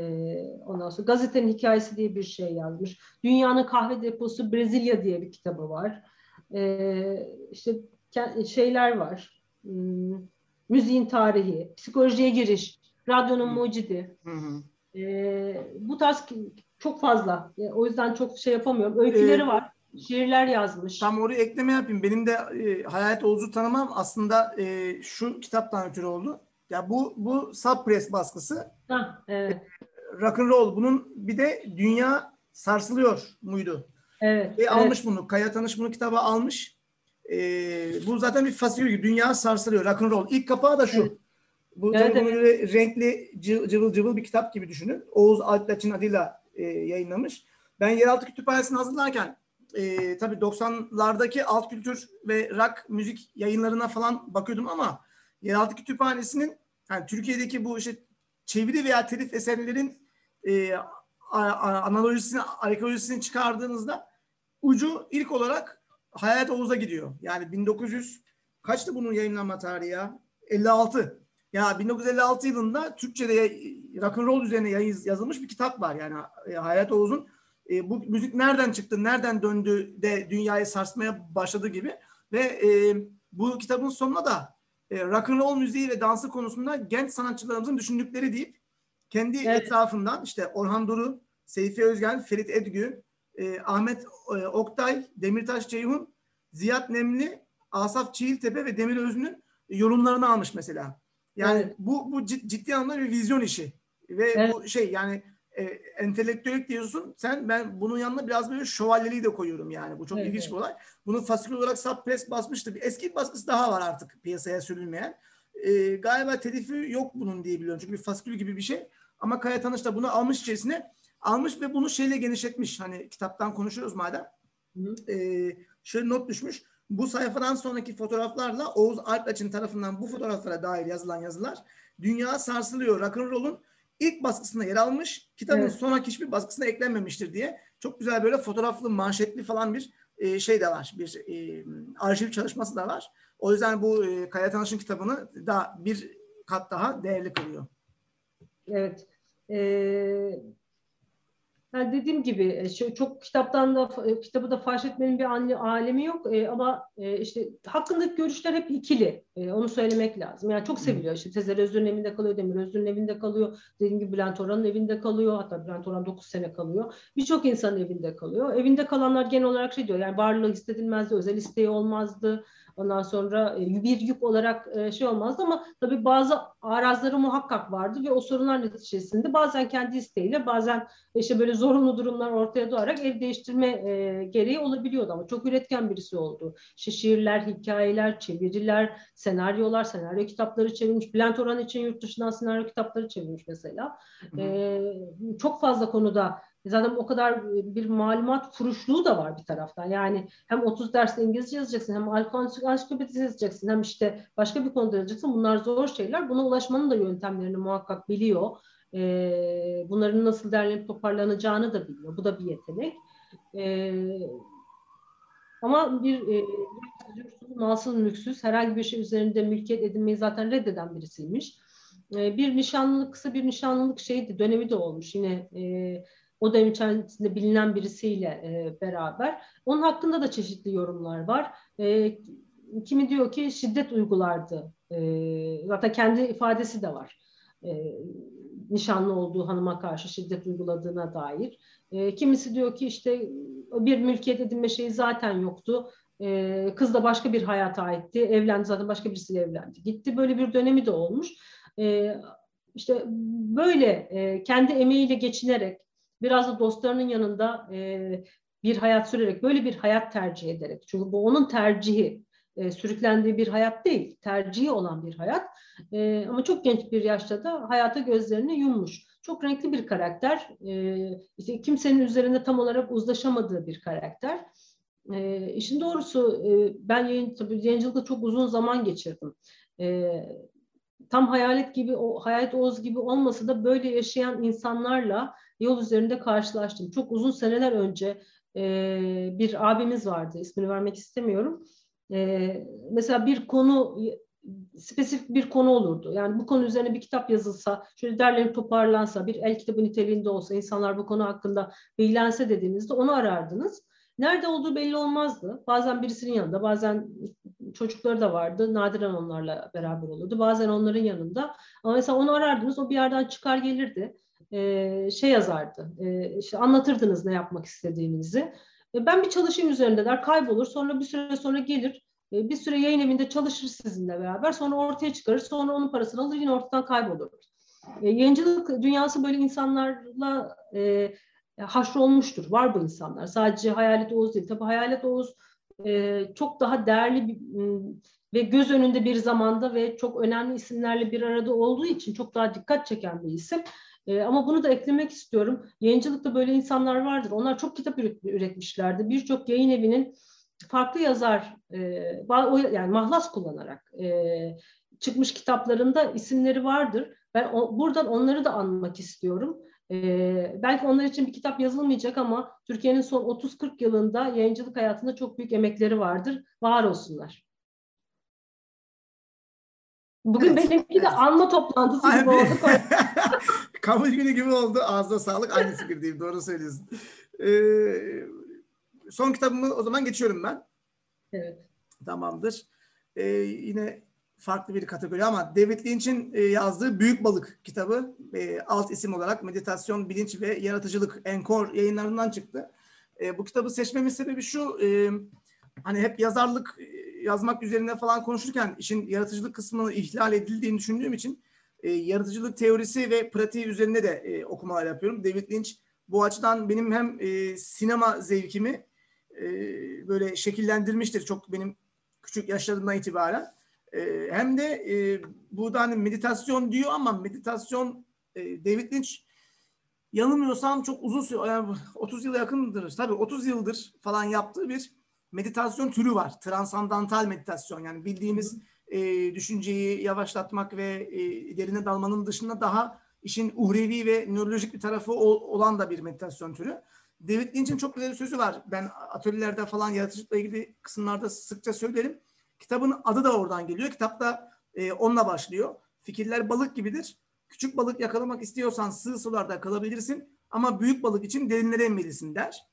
ondan sonra Gazetenin Hikayesi diye bir şey yazmış. Dünyanın Kahve Deposu Brezilya diye bir kitabı var. E, işte şeyler var. Hmm, müziğin tarihi, psikolojiye giriş, radyonun mucidi. Hı hı. E, bu tarz çok fazla. E, o yüzden çok şey yapamıyorum. Öyküleri Ee, var. Şiirler yazmış. Tam oraya ekleme yapayım. Benim de e, Hayalet Oğuz'u tanımam aslında e, şu kitaptan ötürü oldu. Ya bu bu subpress baskısı Hah, evet. rock and roll. Bunun bir de dünya sarsılıyor muydu? Evet. Ve evet. almış bunu. Kaya Tanış bunu kitaba almış. E, bu zaten bir fasikül. Dünya sarsılıyor. Rock and roll. İlk kapağı da şu. Evet. Bu Evet, tabii evet. böyle renkli cıv- cıvıl cıvıl bir kitap gibi düşünün. Oğuz Alptaç'ın adıyla e, yayınlamış. Ben Yeraltı Kütüphanesi'ni hazırlarken e, tabii 90'lardaki alt kültür ve rock müzik yayınlarına falan bakıyordum ama Yeraltı Kütüphanesi'nin yani Türkiye'deki bu işte çeviri veya telif eserlerin e, analojisini, arkeolojisini çıkardığınızda ucu ilk olarak Hayat Oğuz'a gidiyor. Yani 1900 kaçtı bunun yayınlanma tarihi ya? 56. Ya 1956 yılında Türkçe'de ya- rock and roll üzerine yazılmış bir kitap var. Yani e, Hayat Oğuz'un e, bu müzik nereden çıktı, nereden döndü de dünyayı sarsmaya başladı gibi. Ve e, bu kitabın sonuna da e, rock and roll müziği ve dansı konusunda genç sanatçılarımızın düşündükleri deyip kendi Evet. etrafından işte Orhan Duru, Seyfi Özgen, Ferit Edgü, e, Ahmet e, Oktay, Demirtaş Ceyhun, Ziyad Nemli, Asaf Çiğiltepe ve Demir Özün'ün yorumlarını almış mesela. Yani Evet. bu bu cid- ciddi anlamda bir vizyon işi. Ve Evet. bu şey yani e, entelektüellik diyorsun sen ben bunun yanına biraz böyle şövalyeliği de koyuyorum yani. Bu çok Evet, ilginç evet. bir olay. Bunu fasikül olarak subpress basmıştı. Bir eski bir baskısı daha var artık piyasaya sürülmeyen. E, galiba telifi yok bunun diye biliyorum. Çünkü bir fasikül gibi bir şey. Ama Kaya Tanış da bunu almış içerisine. Almış ve bunu şeyle genişletmiş. Hani kitaptan konuşuyoruz madem. Hı. E, şöyle not düşmüş. Bu sayfadan sonraki fotoğraflarla Oğuz Alpaç'ın tarafından bu fotoğraflara dair yazılan yazılar dünya sarsılıyor. Rock'n'roll'un ilk baskısında yer almış. Kitabın Evet. sonraki hiçbir baskısına eklenmemiştir diye çok güzel böyle fotoğraflı, manşetli falan bir e, şey de var. Bir e, arşiv çalışması da var. O yüzden bu e, Kaya Tanış'ın kitabını daha bir kat daha değerli kılıyor. Evet. Ee, yani dediğim gibi e, çok kitaptan da e, kitabı da faş etmenin bir anne, alemi yok E, ama işte hakkındaki görüşler hep ikili. Onu söylemek lazım. Yani çok seviliyor. İşte Tezer Özür'ün evinde kalıyor, Demir Özür'ün evinde kalıyor. Dediğim gibi Bülent Orhan'ın evinde kalıyor. Hatta Bülent Orhan 9 sene kalıyor. Birçok insanın evinde kalıyor. Evinde kalanlar genel olarak şey diyor. Yani varlığı hissedilmezdi, özel isteği olmazdı. Ondan sonra e, bir yük olarak e, şey olmazdı ama tabii bazı arazları muhakkak vardı ve o sorunlar neticesinde bazen kendi isteğiyle bazen işte böyle zorunlu durumlar ortaya doğarak ev değiştirme e, gereği olabiliyordu ama çok üretken birisi oldu. İşte şiirler, hikayeler, çeviriler, senaryolar, senaryo kitapları çevirmiş. Bülent Orhan için yurt dışından senaryo kitapları çevirmiş mesela. Hı hı. E, çok fazla konuda zaten o kadar bir malumat furuşluğu da var bir taraftan. Yani hem 30 derste İngilizce yazacaksın hem ansiklopedisi yazacaksın hem işte başka bir konuda yazacaksın. Bunlar zor şeyler. Buna ulaşmanın da yöntemlerini muhakkak biliyor. Ee, bunların nasıl derlenip toparlanacağını da biliyor. Bu da bir yetenek. Ee, ama bir e, malsız mülksüz herhangi bir şey üzerinde mülkiyet edinmeyi zaten reddeden birisiymiş. Ee, bir nişanlılık, kısa bir nişanlılık şeydi, dönemi de olmuş. Yine e, o dönem içerisinde bilinen birisiyle e, beraber. Onun hakkında da çeşitli yorumlar var. E, kimi diyor ki şiddet uygulardı. E, zaten kendi ifadesi de var. E, nişanlı olduğu hanıma karşı şiddet uyguladığına dair. E, kimisi diyor ki işte bir mülkiyet edinme şeyi zaten yoktu. E, kız da başka bir hayata aitti. Evlendi zaten başka birisiyle evlendi. Gitti. Böyle bir dönemi de olmuş. E, işte böyle e, kendi emeğiyle geçinerek biraz da dostlarının yanında e, bir hayat sürerek böyle bir hayat tercih ederek çünkü bu onun tercihi e, sürüklendiği bir hayat değil tercihi olan bir hayat. E, ama çok genç bir yaşta da hayata gözlerini yummuş. Çok renkli bir karakter e, işte kimsenin üzerinde tam olarak uzlaşamadığı bir karakter. E, işin doğrusu e, ben yayın, tabii yayıncılıkta çok uzun zaman geçirdim. E, tam hayalet gibi o hayalet Oğuz gibi olmasa da böyle yaşayan insanlarla yol üzerinde karşılaştım. Çok uzun seneler önce e, bir abimiz vardı. ismini vermek istemiyorum. E, mesela bir konu spesifik bir konu olurdu. Yani bu konu üzerine bir kitap yazılsa, şöyle derlenip toparlansa, bir el kitabı niteliğinde olsa, insanlar bu konu hakkında bilgilense dediğinizde onu arardınız. Nerede olduğu belli olmazdı. Bazen birisinin yanında, bazen çocukları da vardı. Nadiren onlarla beraber olurdu. Bazen onların yanında. Ama mesela onu arardınız, o bir yerden çıkar gelirdi. Ee, şey yazardı, ee, işte anlatırdınız ne yapmak istediğinizi. Ee, ben bir çalışayım üzerinde der, kaybolur. Sonra bir süre sonra gelir. Ee, bir süre yayın evinde çalışır sizinle beraber. Sonra ortaya çıkarır. Sonra onun parasını alır yine ortadan kaybolur. Ee, yayıncılık dünyası böyle insanlarla e, haşrolmuştur. Var bu insanlar. Sadece Hayalet Oğuz değil. Tabii Hayalet Oğuz e, çok daha değerli bir, ve göz önünde bir zamanda ve çok önemli isimlerle bir arada olduğu için çok daha dikkat çeken bir isim. E, ama bunu da eklemek istiyorum. Yayıncılıkta böyle insanlar vardır. Onlar çok kitap üretmişlerdi. Birçok yayın evinin farklı yazar, e, yani mahlas kullanarak e, çıkmış kitaplarında isimleri vardır. Ben o, buradan onları da anmak istiyorum. Ee, belki onlar için bir kitap yazılmayacak ama Türkiye'nin son 30-40 yılında yayıncılık hayatında çok büyük emekleri vardır. Var olsunlar. Bugün evet, benimki evet. de anma toplantısı gibi oldu. Kabul günü gibi oldu. Ağzına sağlık. Aynı fikirdeyim. Doğru söylüyorsun. Ee, son kitabımı o zaman geçiyorum ben. Evet. Tamamdır. Ee, yine farklı bir kategori ama David Lynch'in e, yazdığı Büyük Balık kitabı e, alt isim olarak Meditasyon, Bilinç ve Yaratıcılık Enkor yayınlarından çıktı. E, bu kitabı seçmemin sebebi şu, hani hep yazarlık yazmak üzerine falan konuşurken işin yaratıcılık kısmını ihlal edildiğini düşündüğüm için yaratıcılık teorisi ve pratiği üzerine de okumalar yapıyorum. David Lynch bu açıdan benim hem sinema zevkimi böyle şekillendirmiştir çok benim küçük yaşlarımdan itibaren e, hem de e, burada hani meditasyon diyor ama meditasyon e, David Lynch yanılmıyorsam çok uzun süre yani 30 yıla yakındır. Tabii 30 yıldır falan yaptığı bir meditasyon türü var. Transandantal meditasyon yani bildiğimiz e, düşünceyi yavaşlatmak ve e, derine dalmanın dışında daha işin uhrevi ve nörolojik bir tarafı olan da bir meditasyon türü. David Lynch'in çok güzel bir sözü var. Ben atölyelerde falan yaratıcılıkla ilgili kısımlarda sıkça söylerim. Kitabın adı da oradan geliyor. Kitap da e, onunla başlıyor. Fikirler balık gibidir. Küçük balık yakalamak istiyorsan sığ sularda kalabilirsin ama büyük balık için derinlere inmelisin der.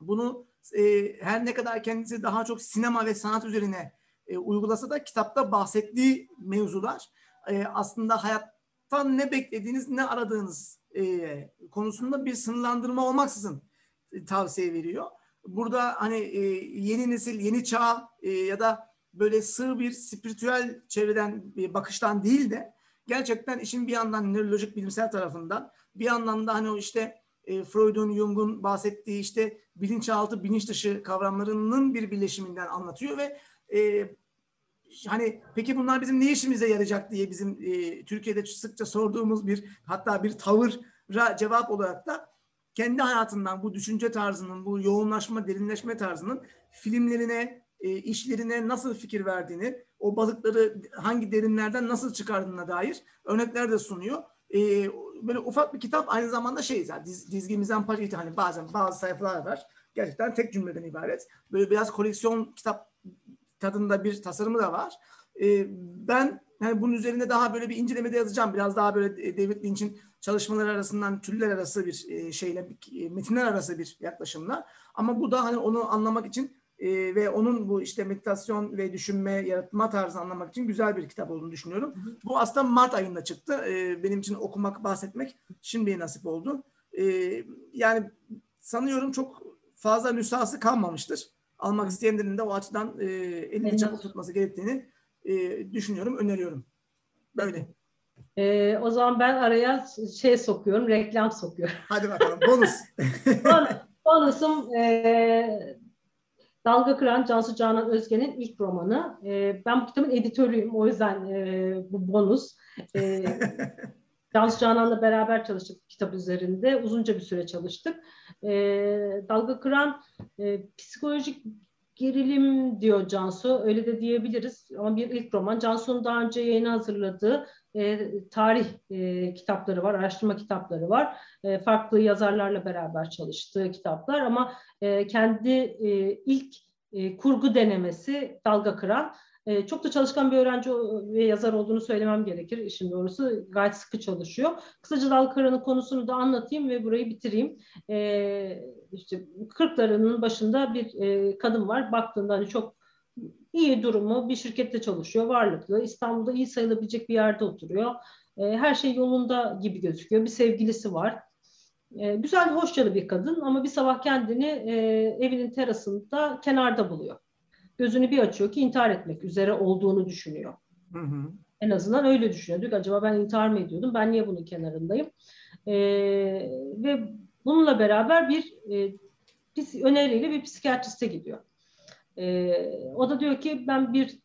Bunu e, her ne kadar kendisi daha çok sinema ve sanat üzerine e, uygulasa da kitapta bahsettiği mevzular e, aslında hayattan ne beklediğiniz, ne aradığınız e, konusunda bir sınırlandırma olmaksızın e, tavsiye veriyor. Burada hani e, yeni nesil, yeni çağ e, ya da böyle sığ bir spiritüel çevreden bir bakıştan değil de gerçekten işin bir yandan nörolojik bilimsel tarafından bir yandan da hani o işte e, Freud'un, Jung'un bahsettiği işte bilinçaltı, bilinç dışı kavramlarının bir birleşiminden anlatıyor ve e, hani peki bunlar bizim ne işimize yarayacak diye bizim e, Türkiye'de sıkça sorduğumuz bir hatta bir tavıra cevap olarak da kendi hayatından bu düşünce tarzının, bu yoğunlaşma, derinleşme tarzının filmlerine, e, işlerine nasıl fikir verdiğini, o balıkları hangi derinlerden nasıl çıkardığına dair örnekler de sunuyor. E, böyle ufak bir kitap aynı zamanda şey yani diz, dizgi mizampajı hani bazen bazı sayfalar var. Gerçekten tek cümleden ibaret. Böyle biraz koleksiyon kitap tadında bir tasarımı da var. E, ben yani bunun üzerine daha böyle bir incelemede yazacağım. Biraz daha böyle David Lynch'in çalışmaları arasından türler arası bir e, şeyle, e, metinler arası bir yaklaşımla. Ama bu da hani onu anlamak için e, ve onun bu işte meditasyon ve düşünme, yaratma tarzını anlamak için güzel bir kitap olduğunu düşünüyorum. Hı hı. Bu aslında Mart ayında çıktı. E, benim için okumak, bahsetmek şimdiye nasip oldu. E, yani sanıyorum çok fazla nüshası kalmamıştır. Almak isteyenlerin de o açıdan e, elini çabuk tutması gerektiğini e, düşünüyorum, öneriyorum. Böyle. Ee, o zaman ben araya şey sokuyorum, reklam sokuyorum. Hadi bakalım, bonus. Bonusum e, Dalga Kıran Cansu Canan Özge'nin ilk romanı. E, ben bu kitabın editörüyüm. O yüzden e, bu bonus. E, Cansu Canan'la beraber çalıştık kitap üzerinde. Uzunca bir süre çalıştık. E, Dalga Kıran e, psikolojik gerilim diyor Cansu. Öyle de diyebiliriz. Ama bir ilk roman. Cansu'nun daha önce yayına hazırladığı e, tarih e, kitapları var, araştırma kitapları var. E, farklı yazarlarla beraber çalıştığı kitaplar ama e, kendi e, ilk e, kurgu denemesi Dalga Kıran E, çok da çalışkan bir öğrenci ve yazar olduğunu söylemem gerekir işin doğrusu. Gayet sıkı çalışıyor. Kısaca Dalkara'nın konusunu da anlatayım ve burayı bitireyim. E, işte 40'larının başında bir e, kadın var. Baktığında hani çok iyi durumu, bir şirkette çalışıyor, varlıklı. İstanbul'da iyi sayılabilecek bir yerde oturuyor. E, her şey yolunda gibi gözüküyor. Bir sevgilisi var. E, güzel, hoşçalı bir kadın ama bir sabah kendini e, evinin terasında kenarda buluyor gözünü bir açıyor ki intihar etmek üzere olduğunu düşünüyor. Hı hı. En azından öyle düşünüyor. Diyor acaba ben intihar mı ediyordum? Ben niye bunun kenarındayım? Ee, ve bununla beraber bir e, öneriyle bir psikiyatriste gidiyor. Ee, o da diyor ki ben bir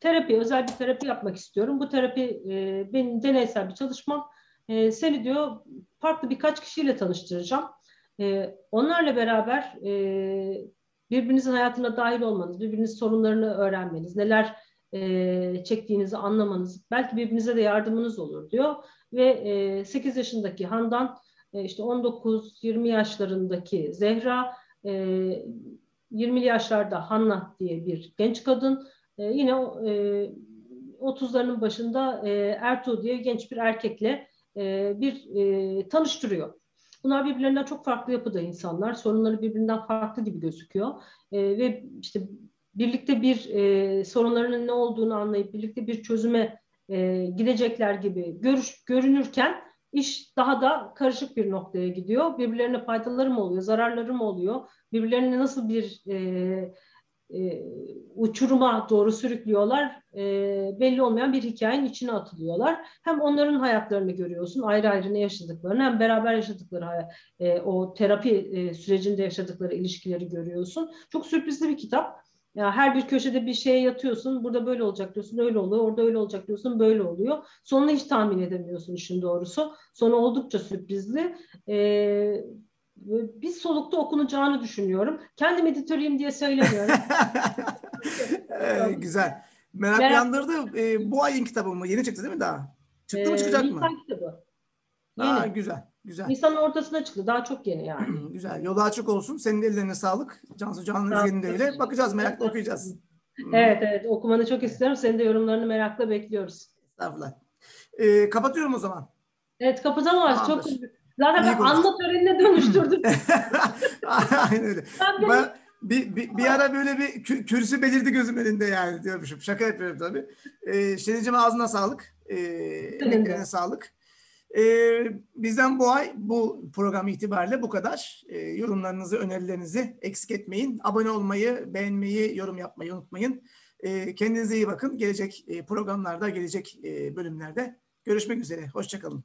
terapi, özel bir terapi yapmak istiyorum. Bu terapi e, benim deneysel bir çalışmam. E, seni diyor farklı birkaç kişiyle tanıştıracağım. E, onlarla beraber e, birbirinizin hayatına dahil olmanız, birbirinizin sorunlarını öğrenmeniz, neler e, çektiğinizi anlamanız, belki birbirinize de yardımınız olur diyor. Ve e, 8 yaşındaki Handan, e, işte 19-20 yaşlarındaki Zehra, e, 20'li yaşlarda Hanna diye bir genç kadın, e, yine e, 30'larının başında e, Ertuğ diye genç bir erkekle e, bir e, tanıştırıyor. Bunlar birbirlerinden çok farklı yapıda insanlar. Sorunları birbirinden farklı gibi gözüküyor. E, ve işte birlikte bir e, sorunlarının ne olduğunu anlayıp birlikte bir çözüme e, gidecekler gibi görüş, görünürken iş daha da karışık bir noktaya gidiyor. Birbirlerine faydaları mı oluyor, zararları mı oluyor? Birbirlerine nasıl bir e, e, uçuruma doğru sürüklüyorlar. E, belli olmayan bir hikayenin içine atılıyorlar. Hem onların hayatlarını görüyorsun, ayrı ayrı ne yaşadıklarını, hem beraber yaşadıkları e, o terapi e, sürecinde yaşadıkları ilişkileri görüyorsun. Çok sürprizli bir kitap. Ya her bir köşede bir şeye yatıyorsun. Burada böyle olacak diyorsun, öyle oluyor. Orada öyle olacak diyorsun, böyle oluyor. Sonunu hiç tahmin edemiyorsun işin doğrusu. Sonu oldukça sürprizli. Ee, bir solukta okunacağını düşünüyorum. Kendim editörüyüm diye söylemiyorum. ee, güzel. Merak Merak... uyandırdı. Ee, bu ayın kitabı mı? Yeni çıktı değil mi daha? Çıktı ee, mı çıkacak Nisan mı? Nisan kitabı. Yeni. Aa, güzel. Güzel. Nisan'ın ortasına çıktı. Daha çok yeni yani. güzel. Yolu açık olsun. Senin de ellerine sağlık. Cansu Can'ın Özge'nin de öyle. Bakacağız. Merakla okuyacağız. Evet evet. Okumanı çok istiyorum. Senin de yorumlarını merakla bekliyoruz. Estağfurullah. Ee, kapatıyorum o zaman. Evet kapatalım. Çok Zaten ben anma törenine dönüştürdüm. Aynen öyle. Ben, ben bir, bir, bir ara böyle bir kü, kürsü belirdi gözüm önünde yani diyormuşum. Şaka yapıyorum tabii. Ee, Şeni'cim ağzına sağlık. Ee, sağlık. Ee, bizden bu ay bu program itibariyle bu kadar. Ee, yorumlarınızı, önerilerinizi eksik etmeyin. Abone olmayı, beğenmeyi, yorum yapmayı unutmayın. Ee, kendinize iyi bakın. Gelecek e, programlarda, gelecek e, bölümlerde görüşmek üzere. Hoşçakalın.